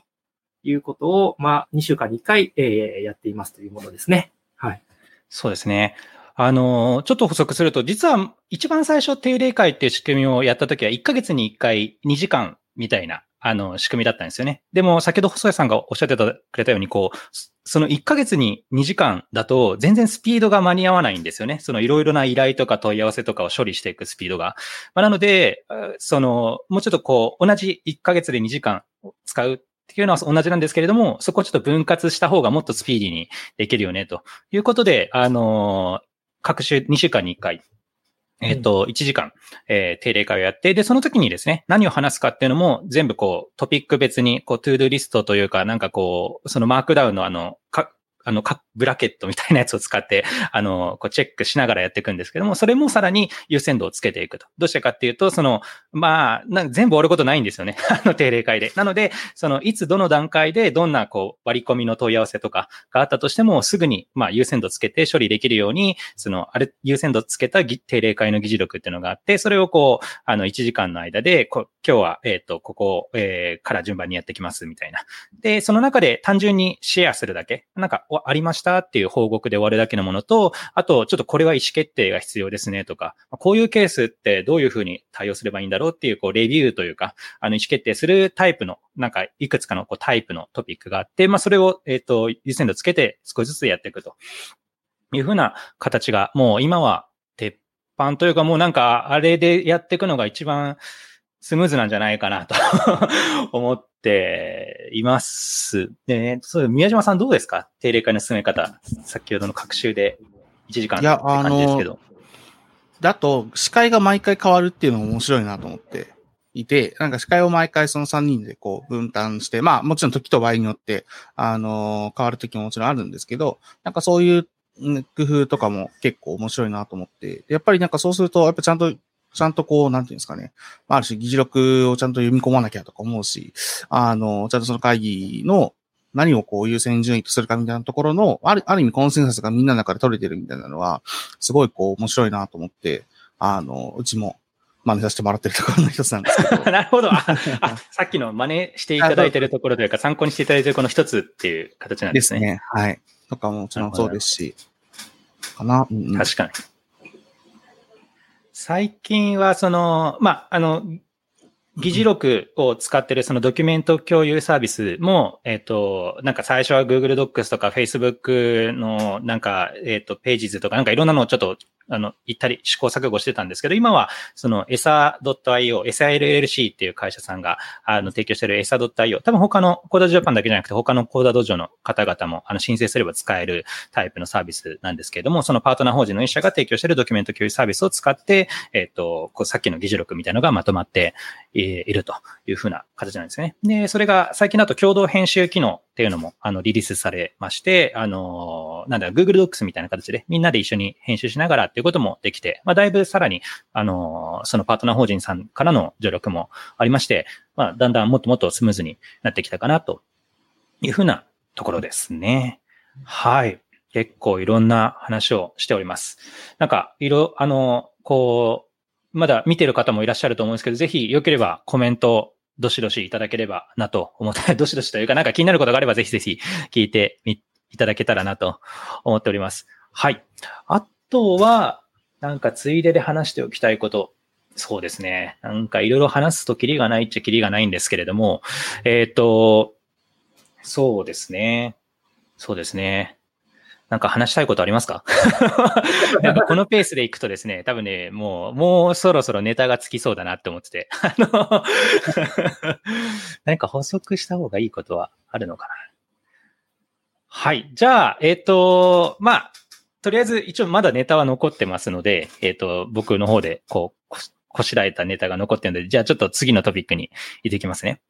いうことを、まあ、2週間に1回、えー、やっていますというものですね。はい。そうですね。あの、ちょっと補足すると、実は一番最初定例会っていう仕組みをやったときは1ヶ月に1回2時間みたいなあの、仕組みだったんですよね。でも、先ほど細谷さんがおっしゃってくれたように、こう、その1ヶ月に2時間だと、全然スピードが間に合わないんですよね。そのいろいろな依頼とか問い合わせとかを処理していくスピードが。まあ、なので、その、もうちょっとこう、同じ1ヶ月で2時間使うっていうのは同じなんですけれども、そこをちょっと分割した方がもっとスピーディーにできるよね、と。いうことで、あの、各週2週間に1回えっ、と、1時間、えー、定例会をやって、で、その時にですね、何を話すかっていうのも全部こう、トピック別に、こう、 ToDo リストというか、なんかこう、そのマークダウンのあの、か、あの、ブラケットみたいなやつを使って、*laughs* あの、こうチェックしながらやっていくんですけども、それもさらに優先度をつけていくと。どうしてかっていうと、その、まあ、全部終わることないんですよね。*laughs* あの、定例会で。なので、その、いつどの段階でどんな、こう、割り込みの問い合わせとかがあったとしても、すぐに、まあ、優先度つけて処理できるように、その、あれ、優先度つけた定例会の議事録っていうのがあって、それをこう、あの、1時間の間で、こ今日は、えっ、ー、と、ここ、えー、から順番にやってきます、みたいな。で、その中で単純にシェアするだけ、なんか、ありましたっていう報告で終わるだけのものと、あと、ちょっとこれは意思決定が必要ですね、とか、こういうケースってどういうふうに対応すればいいんだろうっていう、こう、レビューというか、あの、意思決定するタイプの、なんか、いくつかのこうタイプのトピックがあって、まあ、それを、えっ、と、優先度つけて少しずつやっていくと。いうふうな形が、もう今は鉄板というか、もうなんか、あれでやっていくのが一番、スムーズなんじゃないかなと *laughs* 思っています。でね、そう、宮島さんどうですか？定例会の進め方。先ほどの学習で1時間って感じですけど。だと、司会が毎回変わるっていうのも面白いなと思っていて、なんか司会を毎回その3人でこう分担して、まあもちろん時と場合によって、あのー、変わる時ももちろんあるんですけど、なんかそういう工夫とかも結構面白いなと思って、やっぱりなんかそうすると、やっぱちゃんとちゃんとこう、なんていうんですかね。ある種議事録をちゃんと読み込まなきゃとか思うし、あの、ちゃんとその会議の何をこう優先順位とするかみたいなところの、ある、ある意味コンセンサスがみんなの中で取れてるみたいなのは、すごいこう面白いなと思って、あの、うちも真似させてもらってるところの一つなんですけど。*laughs* なるほどあ。あ、さっきの真似していただいてるところというか、参考にしていただいてるこの一つっていう形なんですね。ですね。はい。とかももちろんそうですし、かな。うん、確かに。最近は、その、まあ、あの、議事録を使ってるそのドキュメント共有サービスも、えっ、ー、と、なんか最初は Google Docs とか Facebook のなんか、えっ、ー、と、ページズとかなんかいろんなのをちょっとあの、行ったり試行錯誤してたんですけど、今は、その、エサ .io、SILLC っていう会社さんが、あの、提供しているエサ .io、多分他のコーダジャパンだけじゃなくて、他のコーダ道場の方々も、あの、申請すれば使えるタイプのサービスなんですけれども、そのパートナー法人の一社が提供しているドキュメント共有サービスを使って、えっ、ー、と、こうさっきの議事録みたいなのがまとまっているというふうな形なんですね。で、それが最近だと共同編集機能っていうのも、あの、リリースされまして、あの、なんだ、Google Docs みたいな形でみんなで一緒に編集しながらっていうこともできて、まあ、だいぶさらに、あの、そのパートナー法人さんからの助力もありまして、まあ、だんだんもっともっとスムーズになってきたかなというふうなところですね。はい。結構いろんな話をしております。なんか、いろ、あの、こう、まだ見てる方もいらっしゃると思うんですけど、ぜひ良ければコメントどしどしいただければなと思って、*laughs* どしどしというか、なんか気になることがあればぜひぜひ聞いてみ、いただけたらなと思っております。はい。あとは、なんかついでで話しておきたいこと。そうですね。なんかいろいろ話すとキリがないっちゃキリがないんですけれども、えっ、ー、と、そうですね。そうですね。なんか話したいことありますか？*laughs* なんかこのペースでいくとですね、多分ね、もう、もうそろそろネタがつきそうだなって思ってて、*laughs* あの *laughs* 何か補足した方がいいことはあるのかな？はい。じゃあ、えっ、ー、と、まあ、とりあえず一応まだネタは残ってますので、えっ、ー、と、僕の方でこう、こしらえたネタが残ってるので、じゃあちょっと次のトピックに行ってきますね。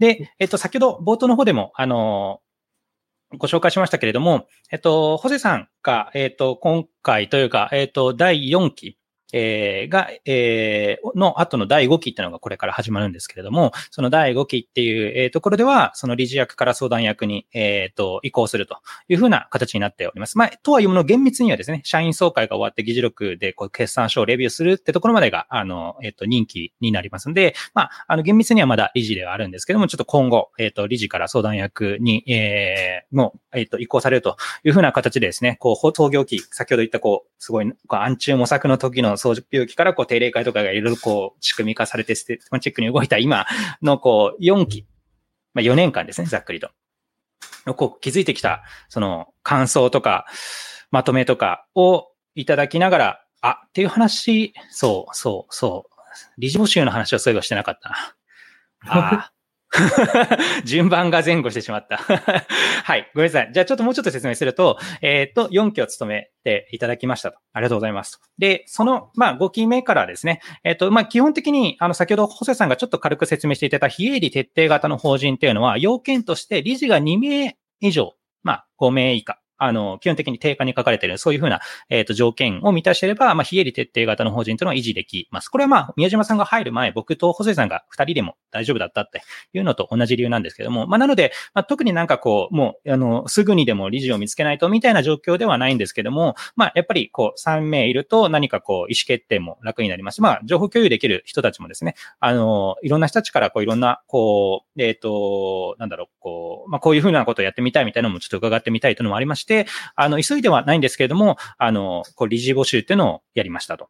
で、えっ、ー、と、先ほど冒頭の方でも、あの、ご紹介しましたけれども、えっと、ホセさんが、えっと、今回というか、えっと、第4期、えー、が、えー、の後の第5期っていうのがこれから始まるんですけれども、その第5期っていう、えー、ところでは、その理事役から相談役に、えー、と、移行するというふうな形になっております。まあ、とはいうもの厳密にはですね、社員総会が終わって議事録でこう決算書をレビューするってところまでが、あの、えっ、と、任期になりますんで、まあ、あの、厳密にはまだ理事ではあるんですけども、ちょっと今後、えっ、と、理事から相談役に、えー、もう、えっ、と、移行されるというふうな形でですね、こう、創業期、先ほど言ったこう、すごい、こう暗中模索の時の掃除機からこう定例会とかがいろいろこう仕組み化されてステッチェックに動いた今のこう4期、まあ4年間ですね、ざっくりと。こう気づいてきた、その感想とか、まとめとかをいただきながら、あ、っていう話、そう、そう、そう。理事募集の話をそういえばしてなかったな。ああ。順番が前後してしまった。*laughs* はい。ごめんなさい。じゃあちょっともうちょっと説明すると、えっ、ー、と、4期を務めていただきましたと。ありがとうございます。で、その、まあ、5期目からですね、えっ、ー、と、まあ、基本的に、あの、先ほど、ホセさんがちょっと軽く説明していただいた非営利徹底型の法人っていうのは、要件として理事が2名以上、まあ、5名以下あの、基本的に定価に書かれている、そういうふうな、えっ、と、条件を満たしていれば、まあ、非営利徹底型の法人というのは維持できます。これはまあ、宮島さんが入る前、僕と細井さんが二人でも大丈夫だったっていうのと同じ理由なんですけども、まあ、なので、まあ、特になんかこう、もう、あの、すぐにでも理事を見つけないとみたいな状況ではないんですけども、まあ、やっぱりこう、3名いると何かこう、意思決定も楽になりますまあ、情報共有できる人たちもですね、あの、いろんな人たちからこう、いろんな、こう、えっ、と、なんだろう、こう、まあ、こういうふうなことをやってみたいみたいなのもちょっと伺ってみたいというのもありまして、あの、急いではないんですけれども、あの、こう、理事募集っていうのをやりましたと。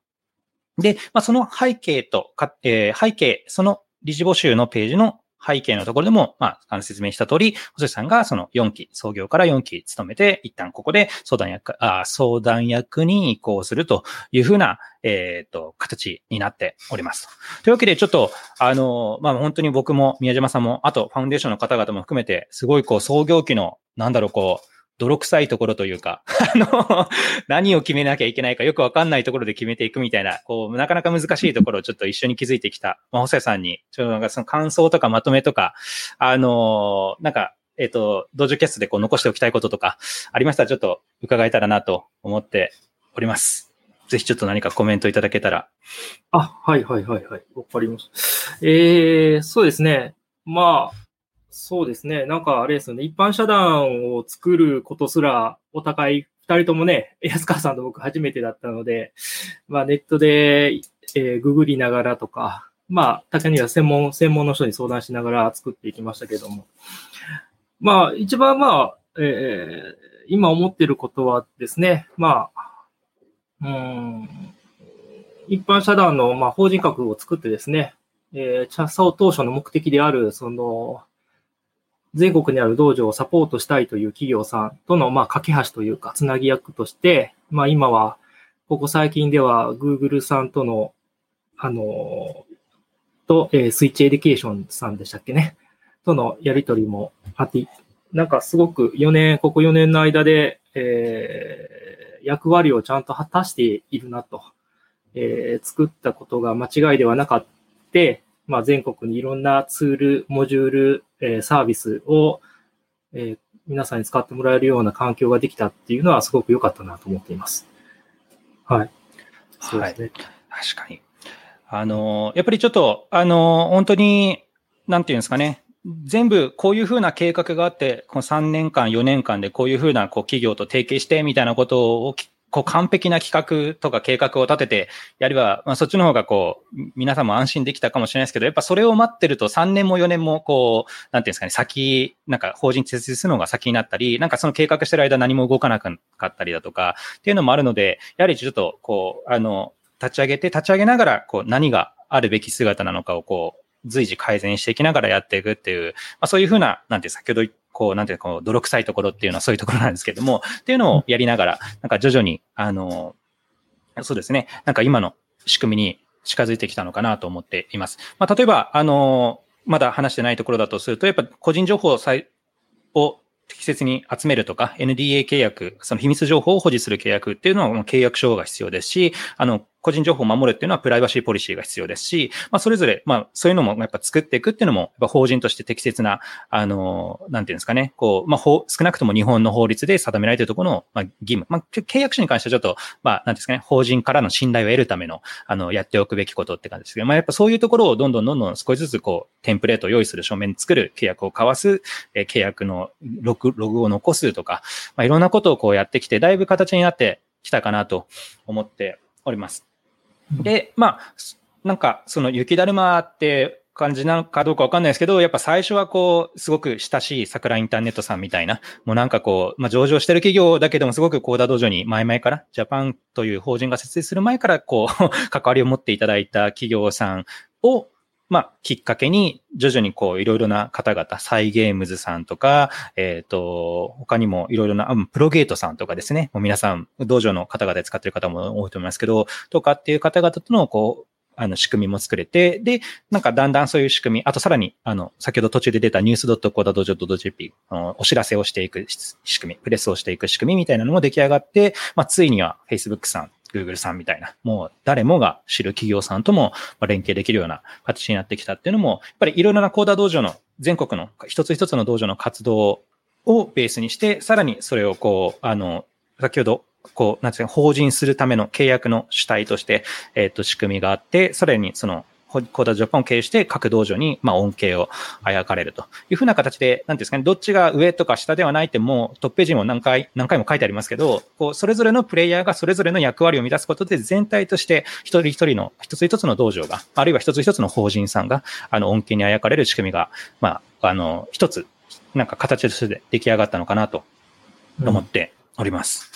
で、まあ、その背景とか、えー、背景、その理事募集のページの背景のところでも、まあ、あの説明した通り、細井さんがその4期、創業から4期務めて、一旦ここで相談役、あ相談役に移行するというふうな、えっ、と、形になっております。というわけで、ちょっと、あの、まあ、本当に僕も宮島さんも、あと、ファウンデーションの方々も含めて、すごいこう、創業期の、なんだろう、こう、泥臭いところというか、*laughs* あの、何を決めなきゃいけないかよくわかんないところで決めていくみたいな、こう、なかなか難しいところをちょっと一緒に気づいてきた、まあ、細谷さんに、ちょっとなんかその感想とかまとめとか、あの、なんか、えっ、ー、と、道場キャストでこう残しておきたいこととか、ありましたらちょっと伺えたらなと思っております。ぜひちょっと何かコメントいただけたら。あ、はいはいはいはい。わかります。えー、そうですね。まあ、そうですね。なんかあれですよね。一般社団を作ることすら、お互い二人ともね、*laughs* 安川さんと僕初めてだったので、まあネットで、えー、ググりながらとか、まあ、竹には専門、専門の人に相談しながら作っていきましたけども。まあ、一番まあ、えー、今思ってることはですね、まあ、うん、一般社団の、まあ、法人格を作ってですね、えー、チャッサオ当初の目的である、その、全国にある道場をサポートしたいという企業さんとの、まあ、架け橋というか、つなぎ役として、まあ、今は、ここ最近では、Google さんとの、あの、と、えー、スイッチエディケーションさんでしたっけね？とのやりとりもあって、なんかすごく4年、ここ4年の間で、えー、役割をちゃんと果たしているなと、えー、作ったことが間違いではなかった、まあ、全国にいろんなツール、モジュール、えー、サービスを、えー、皆さんに使ってもらえるような環境ができたっていうのはすごく良かったなと思っています。はい。そうですね。はい、確かに。あの、やっぱりちょっと、あの、本当に、なんていうんですかね。全部こういうふうな計画があって、この3年間、4年間でこういうふうなこう企業と提携してみたいなことをこう完璧な企画とか計画を立ててやれば、まあ、そっちの方がこう、皆さんも安心できたかもしれないですけど、やっぱそれを待ってると3年も4年もこう、なんていうんですかね、先、なんか法人設立するのが先になったり、なんかその計画してる間何も動かなかったりだとか、っていうのもあるので、やはりちょっとこう、あの、立ち上げて、立ち上げながら、こう、何があるべき姿なのかをこう、随時改善していきながらやっていくっていう、まあそういうふうな、なんて先ほど言ったこう、なんていうか、こう、泥臭いところっていうのはそういうところなんですけども、っていうのをやりながら、なんか徐々に、あの、そうですね、なんか今の仕組みに近づいてきたのかなと思っています。まあ、例えば、あの、まだ話してないところだとすると、やっぱ個人情報を適切に集めるとか、NDA 契約、その秘密情報を保持する契約っていうのは契約書が必要ですし、あの、個人情報を守るっていうのはプライバシーポリシーが必要ですし、まあ、それぞれ、まあ、そういうのもやっぱ作っていくっていうのも、やっぱ法人として適切な、あの、なんていうんですかね、こう、まあ、少なくとも日本の法律で定められているところの、まあ、義務。まあ、契約書に関してはちょっと、まあ、なんですかね、法人からの信頼を得るための、あの、やっておくべきことって感じですけど、まあ、やっぱそういうところをどんどんどんどん少しずつこう、テンプレートを用意する書面作る、契約を交わす、え、契約のログ、ログを残すとか、まあ、いろんなことをこうやってきて、だいぶ形になってきたかなと思っております。で、まあ、なんか、その雪だるまって、感じなのかどうかわかんないですけど、やっぱ最初はこう、すごく親しい桜インターネットさんみたいな、もうなんかこう、まあ上場してる企業だけでもすごくコーダ道場に前々から、ジャパンという法人が設立する前からこう、*laughs* 関わりを持っていただいた企業さんを、まあ、きっかけに、徐々にこう、いろいろな方々、サイゲームズさんとか、えっ、ー、と、他にもいろいろな、プロゲートさんとかですね、もう皆さん、道場の方々で使ってる方も多いと思いますけど、とかっていう方々との、こう、あの、仕組みも作れて、で、なんかだんだんそういう仕組み、あとさらに、あの、先ほど途中で出た news.coda.jp、お知らせをしていく仕組み、プレスをしていく仕組みみたいなのも出来上がって、まあ、ついには Facebook さん、Google さんみたいな、もう誰もが知る企業さんとも連携できるような形になってきたっていうのも、やっぱりいろいろなコーダー道場の、全国の一つ一つの道場の活動をベースにして、さらにそれをこう、あの、先ほどこう、なんていうか、法人するための契約の主体として、えっ、と、仕組みがあって、さらにその、コーダジャパンを経由して各道場に、まあ、恩恵をあやかれるというふうな形で、なんですかね、どっちが上とか下ではないってもうトップページにも何回、何回も書いてありますけど、こう、それぞれのプレイヤーがそれぞれの役割を満たすことで全体として一人一人の一つ一つの道場が、あるいは一つ一つの法人さんが、あの、恩恵にあやかれる仕組みが、まあ、あの、一つ、なんか形として出来上がったのかなと思っております。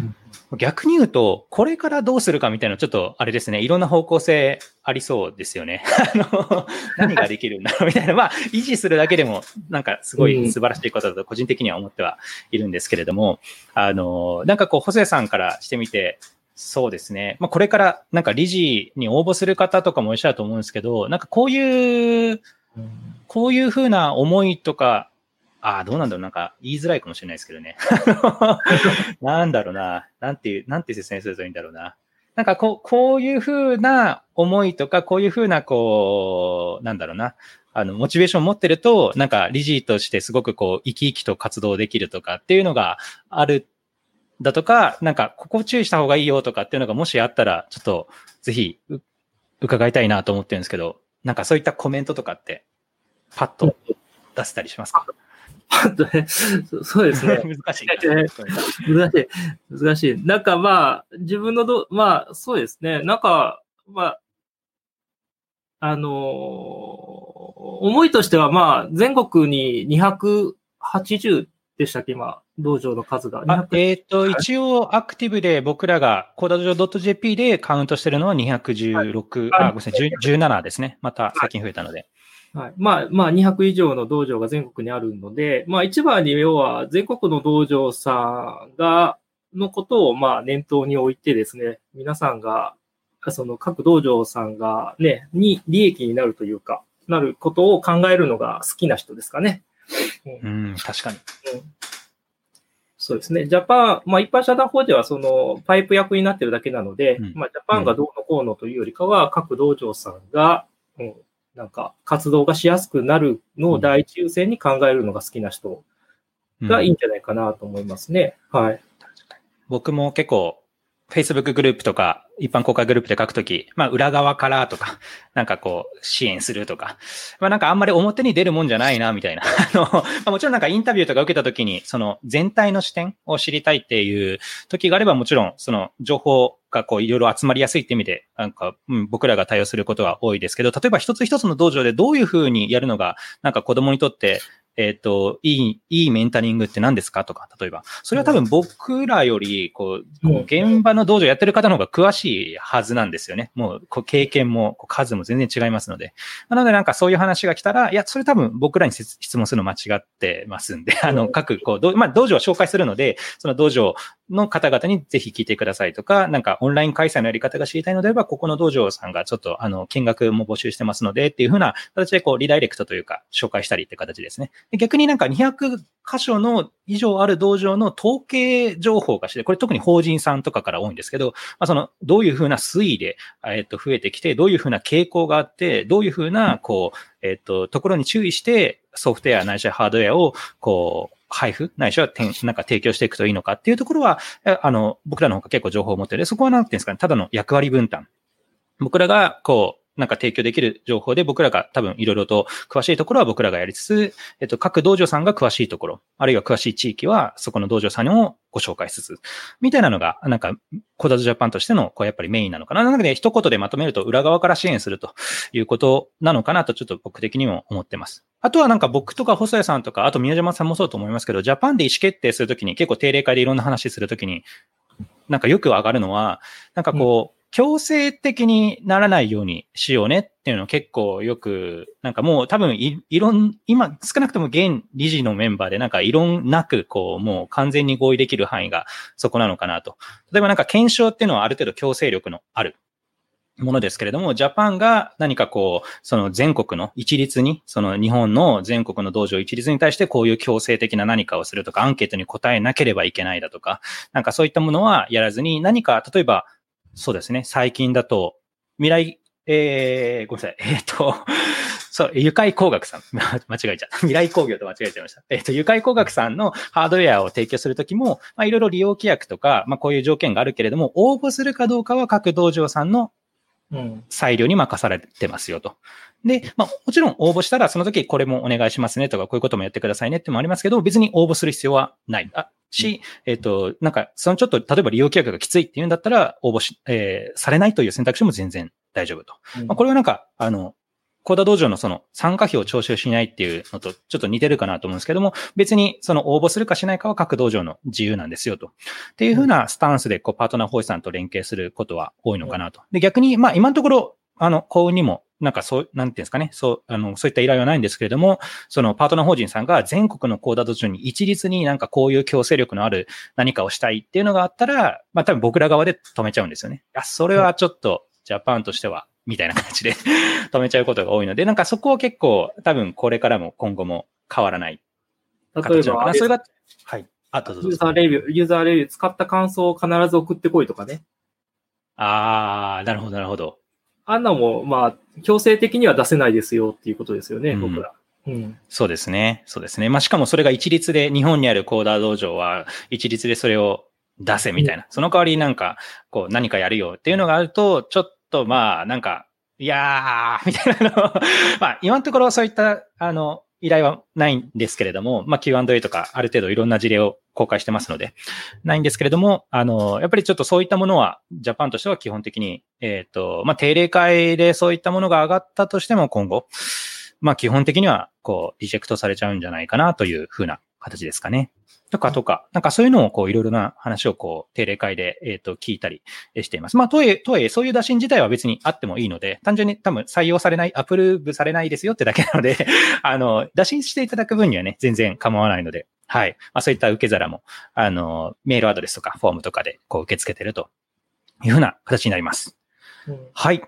うん逆に言うと、これからどうするかみたいな、ちょっとあれですね、いろんな方向性ありそうですよね。*laughs* あの、何ができるんだろうみたいな、まあ、維持するだけでも、なんかすごい素晴らしいことだと個人的には思ってはいるんですけれども、あの、なんかこう、細谷さんからしてみて、そうですね。まあ、これからなんか理事に応募する方とかもいらっしゃると思うんですけど、なんかこういう、こういうふうな思いとか、ああ、どうなんだろうなんか言いづらいかもしれないですけどね。*laughs* なんだろうな。なんていう、なんて説明するといいんだろうな。なんかこう、こういうふうな思いとか、こういうふうな、こう、なんだろうな。あの、モチベーションを持ってると、なんか理事としてすごくこう、生き生きと活動できるとかっていうのがあるだとか、なんか、ここ注意した方がいいよとかっていうのがもしあったら、ちょっと、ぜひ、伺いたいなと思ってるんですけど、なんかそういったコメントとかって、パッと出せたりしますか？とね、*laughs* そうですね。*laughs* 難しい。難しい。難しい。なんかまあ、自分のど、まあ、そうですね。なんか、まあ、あのー、思いとしてはまあ、全国に280でしたっけ、今、道場の数が。えっ、ー、と、一応、アクティブで僕らが、コーダ道場 .jp でカウントしてるのは216、はい、あ、ごめんなさい、17ですね。また最近増えたので。はい。まあ、まあ、200以上の道場が全国にあるので、まあ、一番に要は全国の道場さんが、のことを、まあ、念頭に置いてですね、皆さんが、その各道場さんがね、に利益になるというか、なることを考えるのが好きな人ですかね。うん、うん確かに、うん。そうですね。ジャパン、まあ一般社団法ではそのパイプ役になってるだけなので、うん、まあジャパンがどうのこうのというよりかは、各道場さんが、うん、なんか活動がしやすくなるのを第一優先に考えるのが好きな人がいいんじゃないかなと思いますね。うん、はい。僕も結構 Facebook グループとか、一般公開グループで書くとき、まあ裏側からとか、*laughs* なんかこう支援するとか、まあなんかあんまり表に出るもんじゃないな、みたいな。*laughs* あの、まあ、もちろんなんかインタビューとか受けたときに、その全体の視点を知りたいっていう時があれば、もちろんその情報がこういろいろ集まりやすいって意味で、なんか、うん、僕らが対応することが多いですけど、例えば一つ一つの道場でどういうふうにやるのが、なんか子供にとってえっ、ー、と、いい、いいメンタリングって何ですかとか、例えば。それは多分僕らより、こう、こう現場の道場やってる方の方が詳しいはずなんですよね。もう、こう経験も、こう数も全然違いますので。なのでなんかそういう話が来たら、いや、それ多分僕らに質問するの間違ってますんで、あの、各、こう、まあ、道場を紹介するので、その道場の方々にぜひ聞いてくださいとか、なんかオンライン開催のやり方が知りたいのであれば、ここの道場さんがちょっと、あの、見学も募集してますので、っていうふうな形で、こう、リダイレクトというか、紹介したりって形ですね。逆になんか200箇所の以上ある道場の統計情報がして、これ特に法人さんとかから多いんですけど、まあ、その、どういうふうな推移で、えっと、増えてきて、どういうふうな傾向があって、どういうふうな、こう、えっと、ところに注意して、ソフトウェアないしはハードウェアを、こう、配布、ないしはなんか提供していくといいのかっていうところは、あの、僕らの方が結構情報を持ってる。そこはなんていうんですかね、ただの役割分担。僕らが、こう、なんか提供できる情報で僕らが多分いろいろと詳しいところは僕らがやりつつ、えっと、各道場さんが詳しいところ、あるいは詳しい地域はそこの道場さんをご紹介しつつ、みたいなのが、なんか、コダズジャパンとしての、こう、やっぱりメインなのかな。なので、一言でまとめると、裏側から支援するということなのかなと、ちょっと僕的にも思ってます。あとはなんか僕とか細谷さんとか、あと宮島さんもそうと思いますけど、ジャパンで意思決定するときに、結構定例会でいろんな話するときに、なんかよく上がるのは、なんかこう、強制的にならないようにしようねっていうの結構よく、なんかもう多分い、いろん、今少なくとも現理事のメンバーでなんか異論なく、こう、もう完全に合意できる範囲がそこなのかなと。例えばなんか検証っていうのはある程度強制力のあるものですけれども、ジャパンが何かこう、その全国の一律に、その日本の全国の道場一律に対してこういう強制的な何かをするとか、アンケートに答えなければいけないだとか、なんかそういったものはやらずに、何か、例えば、そうですね。最近だと、未来、えー、ごめんなさい。*laughs* えっ、ー、と、そう、愉快工学さん。*laughs* 間違えちゃった。未来工業と間違えちゃいました。えっ、ー、と、愉快工学さんのハードウェアを提供するときも、まあ、いろいろ利用規約とか、まあ、こういう条件があるけれども、応募するかどうかは各道場さんの裁量に任されてますよと。で、まあ、もちろん応募したら、その時これもお願いしますねとか、こういうこともやってくださいねってもありますけど、別に応募する必要はない。あし、えっ、ー、と、なんか、そのちょっと、例えば利用規約がきついっていうんだったら、応募し、えー、されないという選択肢も全然大丈夫と。うん、まあ、これはなんか、あの、コーダ道場のその参加費を徴収しないっていうのとちょっと似てるかなと思うんですけども、別にその応募するかしないかは各道場の自由なんですよと。っていうふうなスタンスでこうパートナー法師さんと連携することは多いのかなと。で、逆に、まあ今のところ、あの、幸運にもなんかそう、なんていうんですかね、そう、あの、そういった依頼はないんですけれども、そのパートナー法人さんが全国のコーダー中に一律になんかこういう強制力のある何かをしたいっていうのがあったら、まあ多分僕ら側で止めちゃうんですよね。いや、それはちょっとジャパンとしては、みたいな形で *laughs* 止めちゃうことが多いので、なんかそこを結構多分これからも今後も変わらない例えば、それが、はい。あ、とユーザーレビュー、ユーザーレビュー使った感想を必ず送ってこいとかね。ああ、なるほど、なるほど。あんなも、まあ、強制的には出せないですよっていうことですよね、うん、僕ら。うん、そうですね。そうですね。まあ、しかもそれが一律で、日本にあるコーダー道場は一律でそれを出せみたいな。うん、その代わりなんか、こう何かやるよっていうのがあると、ちょっとまあ、なんか、いやー、みたいなの *laughs* まあ、今のところそういった、あの、依頼はないんですけれども、まあ、Q&A とかある程度いろんな事例を公開してますので、ないんですけれども、あの、やっぱりちょっとそういったものは、ジャパンとしては基本的に、えっ、ー、と、まあ、定例会でそういったものが上がったとしても今後、まあ、基本的には、こう、リジェクトされちゃうんじゃないかなというふうな形ですかね。とかとか、なんかそういうのをこういろいろな話をこう定例会で、えっ、ー、と聞いたりしています。まあ、とはいえ、とはいえ、そういう打診自体は別にあってもいいので、単純に多分採用されない、アプローブされないですよってだけなので *laughs* あの、打診していただく分にはね、全然構わないので、はい。まあ、そういった受け皿も、あの、メールアドレスとかフォームとかでこう受け付けてるというふうな形になります。うん、はい。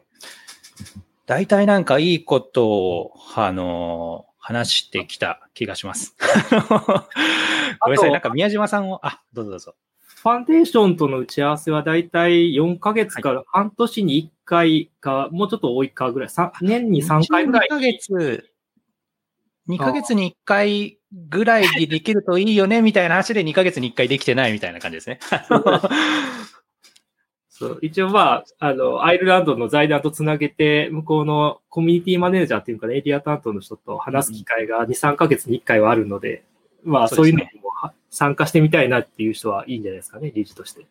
大体なんかいいことを、あの、話してきた気がします。*laughs* ごめんなさい、なんか宮島さんを、あ、どうぞどうぞ。ファンデーションとの打ち合わせはだいたい4ヶ月から半年に1回か、もうちょっと多いかぐらい、年に3回ぐらい。2ヶ月、2ヶ月に1回ぐらいでできるといいよね、みたいな話で2ヶ月に1回できてないみたいな感じですね。*laughs* そう、一応まあ、あの、アイルランドの財団とつなげて、向こうのコミュニティマネージャーっていうかね、エリア担当の人と話す機会が2、3ヶ月に1回はあるので、まあ、そういうのにも参加してみたいなっていう人はいいんじゃないですかね、理事として。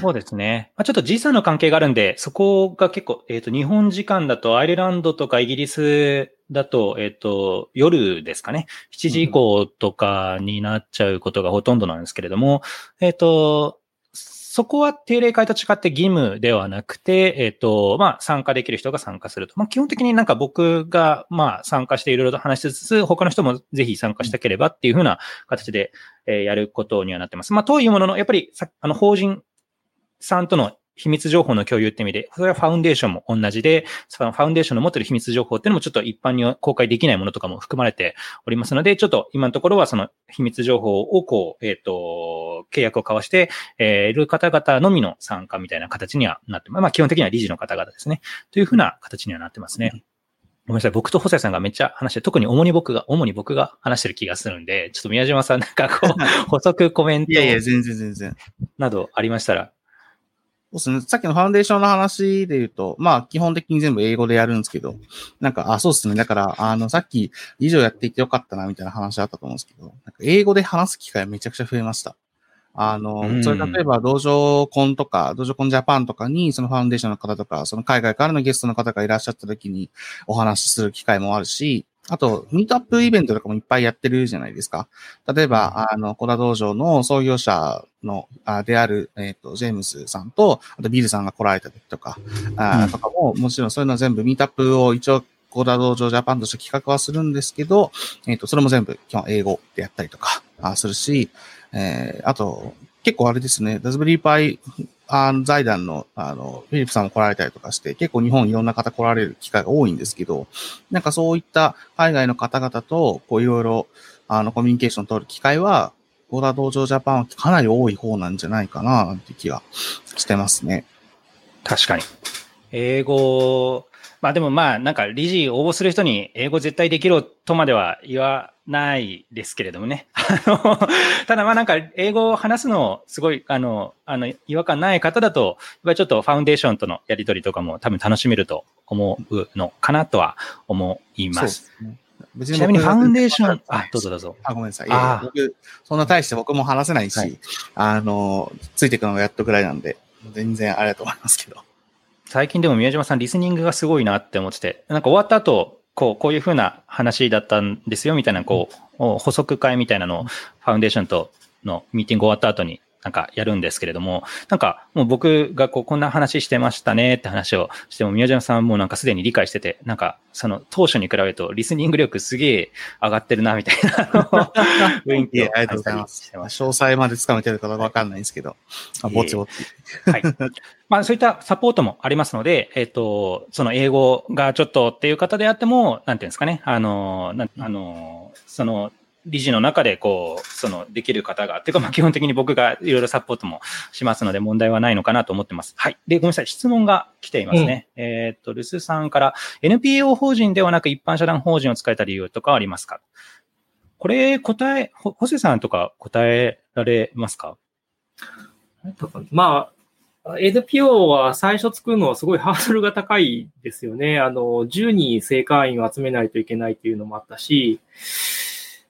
そうですね。まあ、ちょっと時差の関係があるんで、そこが結構、えっ、ー、と、日本時間だとアイルランドとかイギリスだと、えっ、ー、と、夜ですかね。7時以降とかになっちゃうことがほとんどなんですけれども、えっ、ー、と、そこは定例会と違って義務ではなくて、えっ、ー、と、まあ、参加できる人が参加すると。まあ、基本的になんか僕が、まあ、参加していろいろと話しつつ、他の人もぜひ参加したければっていうふうな形で、えー、やることにはなってます。まあ、というものの、やっぱりさ、あの、法人さんとの秘密情報の共有って意味で、それはファウンデーションも同じで、そのファウンデーションの持ってる秘密情報っていうのもちょっと一般に公開できないものとかも含まれておりますので、ちょっと今のところはその秘密情報をこう、えっ、ー、と、契約を交わして、えー、いる方々のみの参加みたいな形にはなってます。まあ基本的には理事の方々ですね。というふうな形にはなってますね。ごめんなさい。僕と細谷さんがめっちゃ話して、特に主に僕が、主に僕が話してる気がするんで、ちょっと宮島さんなんかこう、*laughs* 補足コメント。いやいや、全然全然。などありましたらそうですね。さっきのファンデーションの話で言うと、まあ、基本的に全部英語でやるんですけど、なんか、あ、そうですね。だから、あの、さっき、以上やっていてよかったな、みたいな話あったと思うんですけど、なんか英語で話す機会めちゃくちゃ増えました。あの、それ例えば、道場コンとか、道場コンジャパンとかに、そのファンデーションの方とか、その海外からのゲストの方がいらっしゃった時にお話しする機会もあるし、あと、ミートアップイベントとかもいっぱいやってるじゃないですか。例えば、あの、小田道場の創業者の、あである、えっ、ー、と、ジェームスさんと、あとビルさんが来られた時とか、あとかも、もちろんそういうのは全部ミートアップを一応、小田道場ジャパンとして企画はするんですけど、えっ、ー、と、それも全部基本英語でやったりとか、あするし、えー、あと、結構あれですね、ラズベリーパイ財団の、あの、フィリップさんも来られたりとかして、結構日本いろんな方来られる機会が多いんですけど、なんかそういった海外の方々と、こういろいろ、あの、コミュニケーションを取る機会は、ゴーダ道場ジャパンはかなり多い方なんじゃないかな、なんて気がしてますね。確かに。英語、まあでもまあ、なんか理事応募する人に英語絶対できろとまでは言わないですけれどもね。*laughs* あの、ただまあなんか英語を話すのすごい、あの、あの、違和感ない方だと、やっぱりちょっとファウンデーションとのやりとりとかも多分楽しめると思うのかなとは思います。ちなみにファウンデーション、あ、どうぞどうぞ。あ、ごめんなさい。いや僕、そんな大して僕も話せないし、はい、あの、ついていくのがやっとぐらいなんで、全然ありがとうございますけど。最近でも宮島さんリスニングがすごいなって思ってて、なんか終わった後、こう、こういうふうな話だったんですよみたいな、こう、補足会みたいなのをファウンデーションとのミーティング終わった後になんかやるんですけれども、なんかもう僕がこうこんな話してましたねって話をしても、宮島さんもなんかすでに理解してて、なんかその当初に比べるとリスニング力すげえ上がってるなみたいな *laughs* 雰囲気をありがとうございます。詳細までつかめてるかわかんないんですけど、ぼちぼち。はい。まあそういったサポートもありますので、えっ、ー、と、その英語がちょっとっていう方であっても、なんていうんですかね、あの、なあの、その、理事の中で、こう、その、できる方が、っていうか、まあ、基本的に僕がいろいろサポートもしますので、問題はないのかなと思ってます。はい。で、ごめんなさい、質問が来ていますね。うん、えっ、と、留守さんから、NPO 法人ではなく一般社団法人を使えた理由とかありますか？これ、答え、ホセさんとか答えられますか？まあ、NPO は最初作るのはすごいハードルが高いですよね。あの、10人正会員を集めないといけないっていうのもあったし、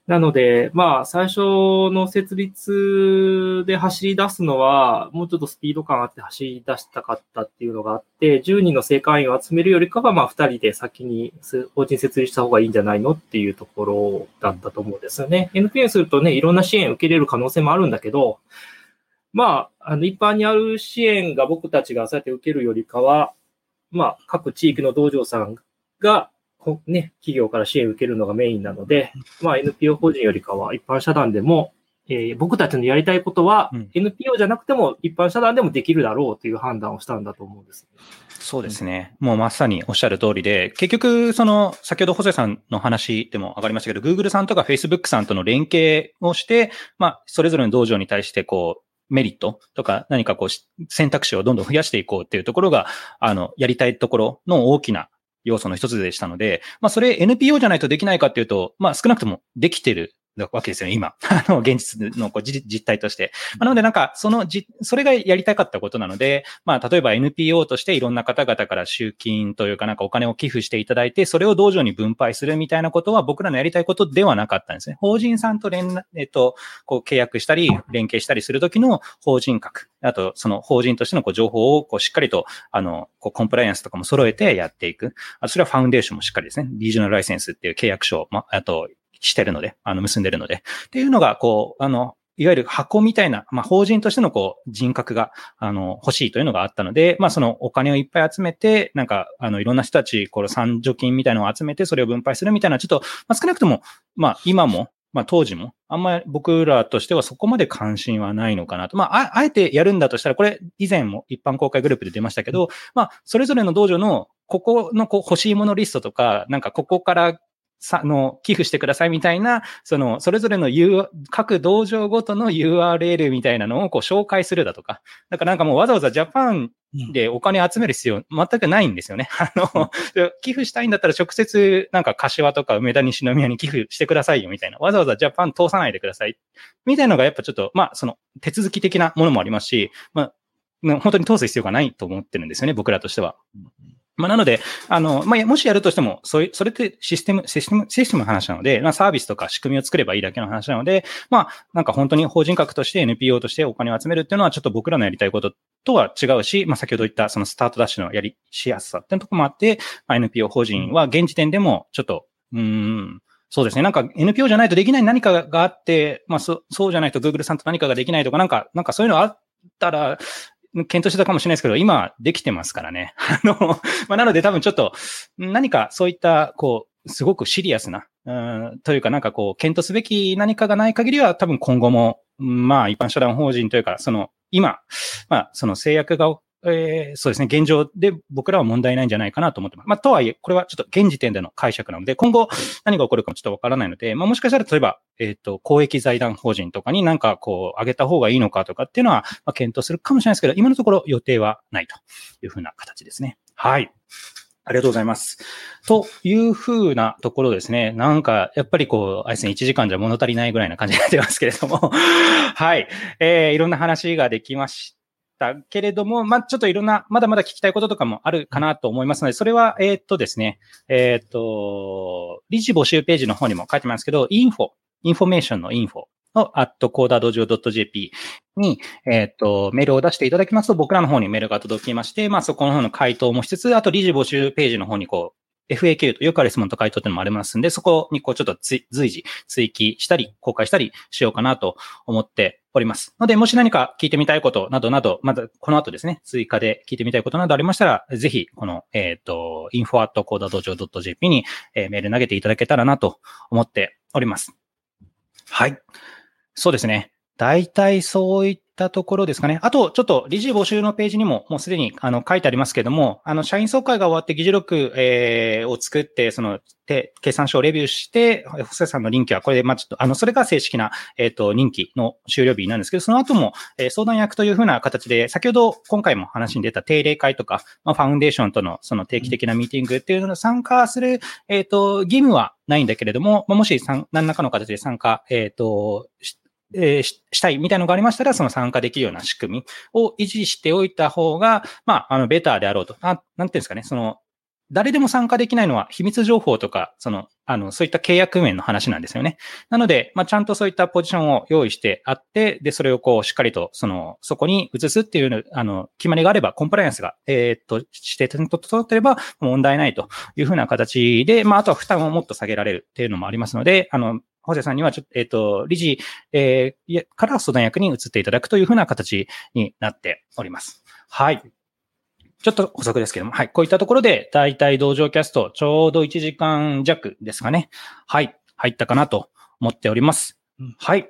なので、まあ、最初の設立で走り出すのは、もうちょっとスピード感あって走り出したかったっていうのがあって、10人の正会員を集めるよりかは、まあ、2人で先に法人設立した方がいいんじゃないのっていうところだったと思うんですよね。NPN するとね、いろんな支援を受けれる可能性もあるんだけど、まあ、あの、一般にある支援が僕たちがそうやって受けるよりかは、まあ、各地域の道場さんがね、企業から支援を受けるのがメインなので、まあ NPO 法人よりかは一般社団でも、えー、僕たちのやりたいことは、NPO じゃなくても一般社団でもできるだろうという判断をしたんだと思うんです。そうですね。もうまさにおっしゃる通りで、結局、その、先ほどホセさんの話でも上がりましたけど、Google さんとか Facebook さんとの連携をして、まあ、それぞれの道場に対して、こう、メリットとか何かこう選択肢をどんどん増やしていこうっていうところが、あの、やりたいところの大きな要素の一つでしたので、まあそれ NPO じゃないとできないかっていうと、まあ少なくともできてるわけですよね、今。*laughs* あの、現実のこう実態として。なのでなんか、そのじ、それがやりたかったことなので、まあ、例えば NPO としていろんな方々から集金というかなんかお金を寄付していただいて、それを道場に分配するみたいなことは僕らのやりたいことではなかったんですね。法人さんと連、えっと、こう契約したり、連携したりするときの法人格、あと、その法人としてのこう情報をこうしっかりと、あの、こうコンプライアンスとかも揃えてやっていく。あそれはファウンデーションもしっかりですね。リージョナルライセンスっていう契約書、まあ、あと、してるので、あの、結んでるので。っていうのが、こう、あの、いわゆる箱みたいな、まあ、法人としてのこう人格が、あの、欲しいというのがあったので、まあ、そのお金をいっぱい集めて、なんか、あの、いろんな人たち、この賛助金みたいなのを集めて、それを分配するみたいな、ちょっと、まあ、少なくとも、まあ、今も、まあ、当時も、あんまり僕らとしてはそこまで関心はないのかなと。まあ、ああえてやるんだとしたら、これ以前も一般公開グループで出ましたけど、まあ、それぞれの道場のここのこう欲しいものリストとか、なんかここからさ、の、寄付してくださいみたいな、その、それぞれの U、各道場ごとの URL みたいなのをこう紹介するだとか。だからなんかもうわざわざジャパンでお金集める必要全くないんですよね。*laughs* あの、寄付したいんだったら直接なんか柏とか梅田西宮に寄付してくださいよみたいな。わざわざジャパン通さないでください。みたいなのがやっぱちょっと、まあその手続き的なものもありますし、まあ本当に通す必要がないと思ってるんですよね、僕らとしては。まあ、なので、あの、まあ、もしやるとしても、そういう、それってシステム、システム、システムの話なので、まあ、サービスとか仕組みを作ればいいだけの話なので、まあ、なんか本当に法人格として NPO としてお金を集めるっていうのは、ちょっと僕らのやりたいこととは違うし、まあ、先ほど言ったそのスタートダッシュのやりしやすさっていうところもあって、まあ、NPO 法人は現時点でも、ちょっと、うん、そうですね。なんか NPO じゃないとできない何かがあって、まあそ、そうじゃないと Google さんと何かができないとか、なんか、なんかそういうのあったら、検討してたかもしれないですけど、今できてますからね。*laughs* あの、まあ、なので多分ちょっと、何かそういった、こう、すごくシリアスな、うん、というかなんかこう、検討すべき何かがない限りは多分今後も、まあ一般社団法人というか、その、今、まあその制約がえー、そうですね、現状で僕らは問題ないんじゃないかなと思ってます。まあ、とはいえ、これはちょっと現時点での解釈なので、今後何が起こるかもちょっとわからないので、まあ、もしかしたら例えば、えっ、ー、と、公益財団法人とかになんかこう、上げた方がいいのかとかっていうのは、まあ、検討するかもしれないですけど、今のところ予定はないというふうな形ですね。はい。ありがとうございます。というふうなところですね。なんか、やっぱりこう、あれですね、1時間じゃ物足りないぐらいな感じになってますけれども。*laughs* はい。えー、いろんな話ができましたけれども、まあ、ちょっといろんな、まだまだ聞きたいこととかもあるかなと思いますので、それは、え、っとですね、え、っと、理事募集ページの方にも書いてますけど、インフォ、インフォメーションの info の、アット coderdojo .jp に、えっ、と、メールを出していただきますと、僕らの方にメールが届きまして、まあ、そこの方の回答もしつつ、あと、理事募集ページの方に、こう、FAQ とよくある質問と回答っていうのもありますんで、そこにこうちょっと随時追記したり、公開したりしようかなと思っております。ので、もし何か聞いてみたいことなどなど、まだこの後ですね、追加で聞いてみたいことなどありましたら、ぜひ、この、えっ、ー、と、info.coda.jp に、えー、メール投げていただけたらなと思っております。はい。そうですね。大体そういったところですかね。あと、ちょっと理事募集のページにももうすでにあの書いてありますけれども、あの、社員総会が終わって議事録、えー、を作って、その、で、計算書をレビューして、補正さんの任期はこれで、まあ、ちょっと、あの、それが正式な、えっ、ー、と、任期の終了日なんですけど、その後も、えー、相談役というふうな形で、先ほど今回も話に出た定例会とか、まあ、ファウンデーションとのその定期的なミーティングっていうのに参加する、えっ、ー、と、義務はないんだけれども、まあ、もし何らかの形で参加、えっ、と、えー、したいみたいなのがありましたら、その参加できるような仕組みを維持しておいた方が、まあ、あの、ベターであろうと。あなんていうんですかね、その、誰でも参加できないのは秘密情報とか、その、あの、そういった契約面の話なんですよね。なので、まあ、ちゃんとそういったポジションを用意してあって、で、それをこう、しっかりと、その、そこに移すっていう、あの、決まりがあれば、コンプライアンスが、えー、っと、してと整ってれば問題ないというふうな形で、まあ、あとは負担をもっと下げられるっていうのもありますので、あの、ホセさんにはちょっと、えっ、ー、と、理事、えー、から相談役に移っていただくというふうな形になっております。はい。ちょっと補足ですけども、はい。こういったところで、大体同情キャスト、ちょうど1時間弱ですかね。はい。入ったかなと思っております。はい。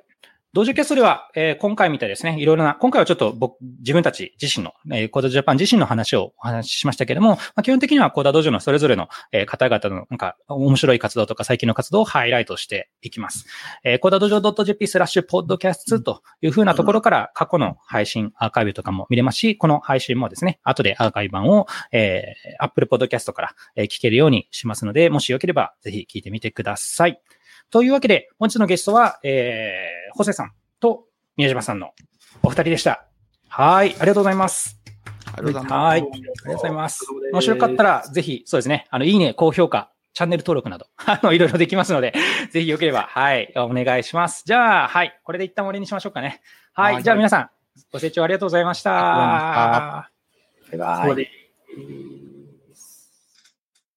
同時キャストでは、えー、今回みたいですね、いろいろな、今回はちょっと僕、自分たち自身の、えー、コーダジャパン自身の話をお話ししましたけれども、まあ、基本的にはコーダ道場のそれぞれの、えー、方々のなんか面白い活動とか最近の活動をハイライトしていきます。えー、コーダ道場 .jp スラッシュポッドキャストというふうなところから過去の配信、アーカイブとかも見れますし、この配信もですね、後でアーカイブ版を、えー、Apple Podcast から、えー、聞けるようにしますので、もしよければぜひ聞いてみてください。というわけで、本日のゲストは、えー、ホセさんと、宮島さんのお二人でした。はい、ありがとうございます。ありがとうございます。はい、ありがとうございます。面白かったら、ぜひ、そうですね、あの、いいね、高評価、チャンネル登録など、*laughs* あの、いろいろできますので、*laughs* ぜひよければ、はい、お願いします。じゃあ、はい、これで一旦終わりにしましょうかね。はい、じゃあ皆さん、ご清聴ありがとうございました。バイバイ。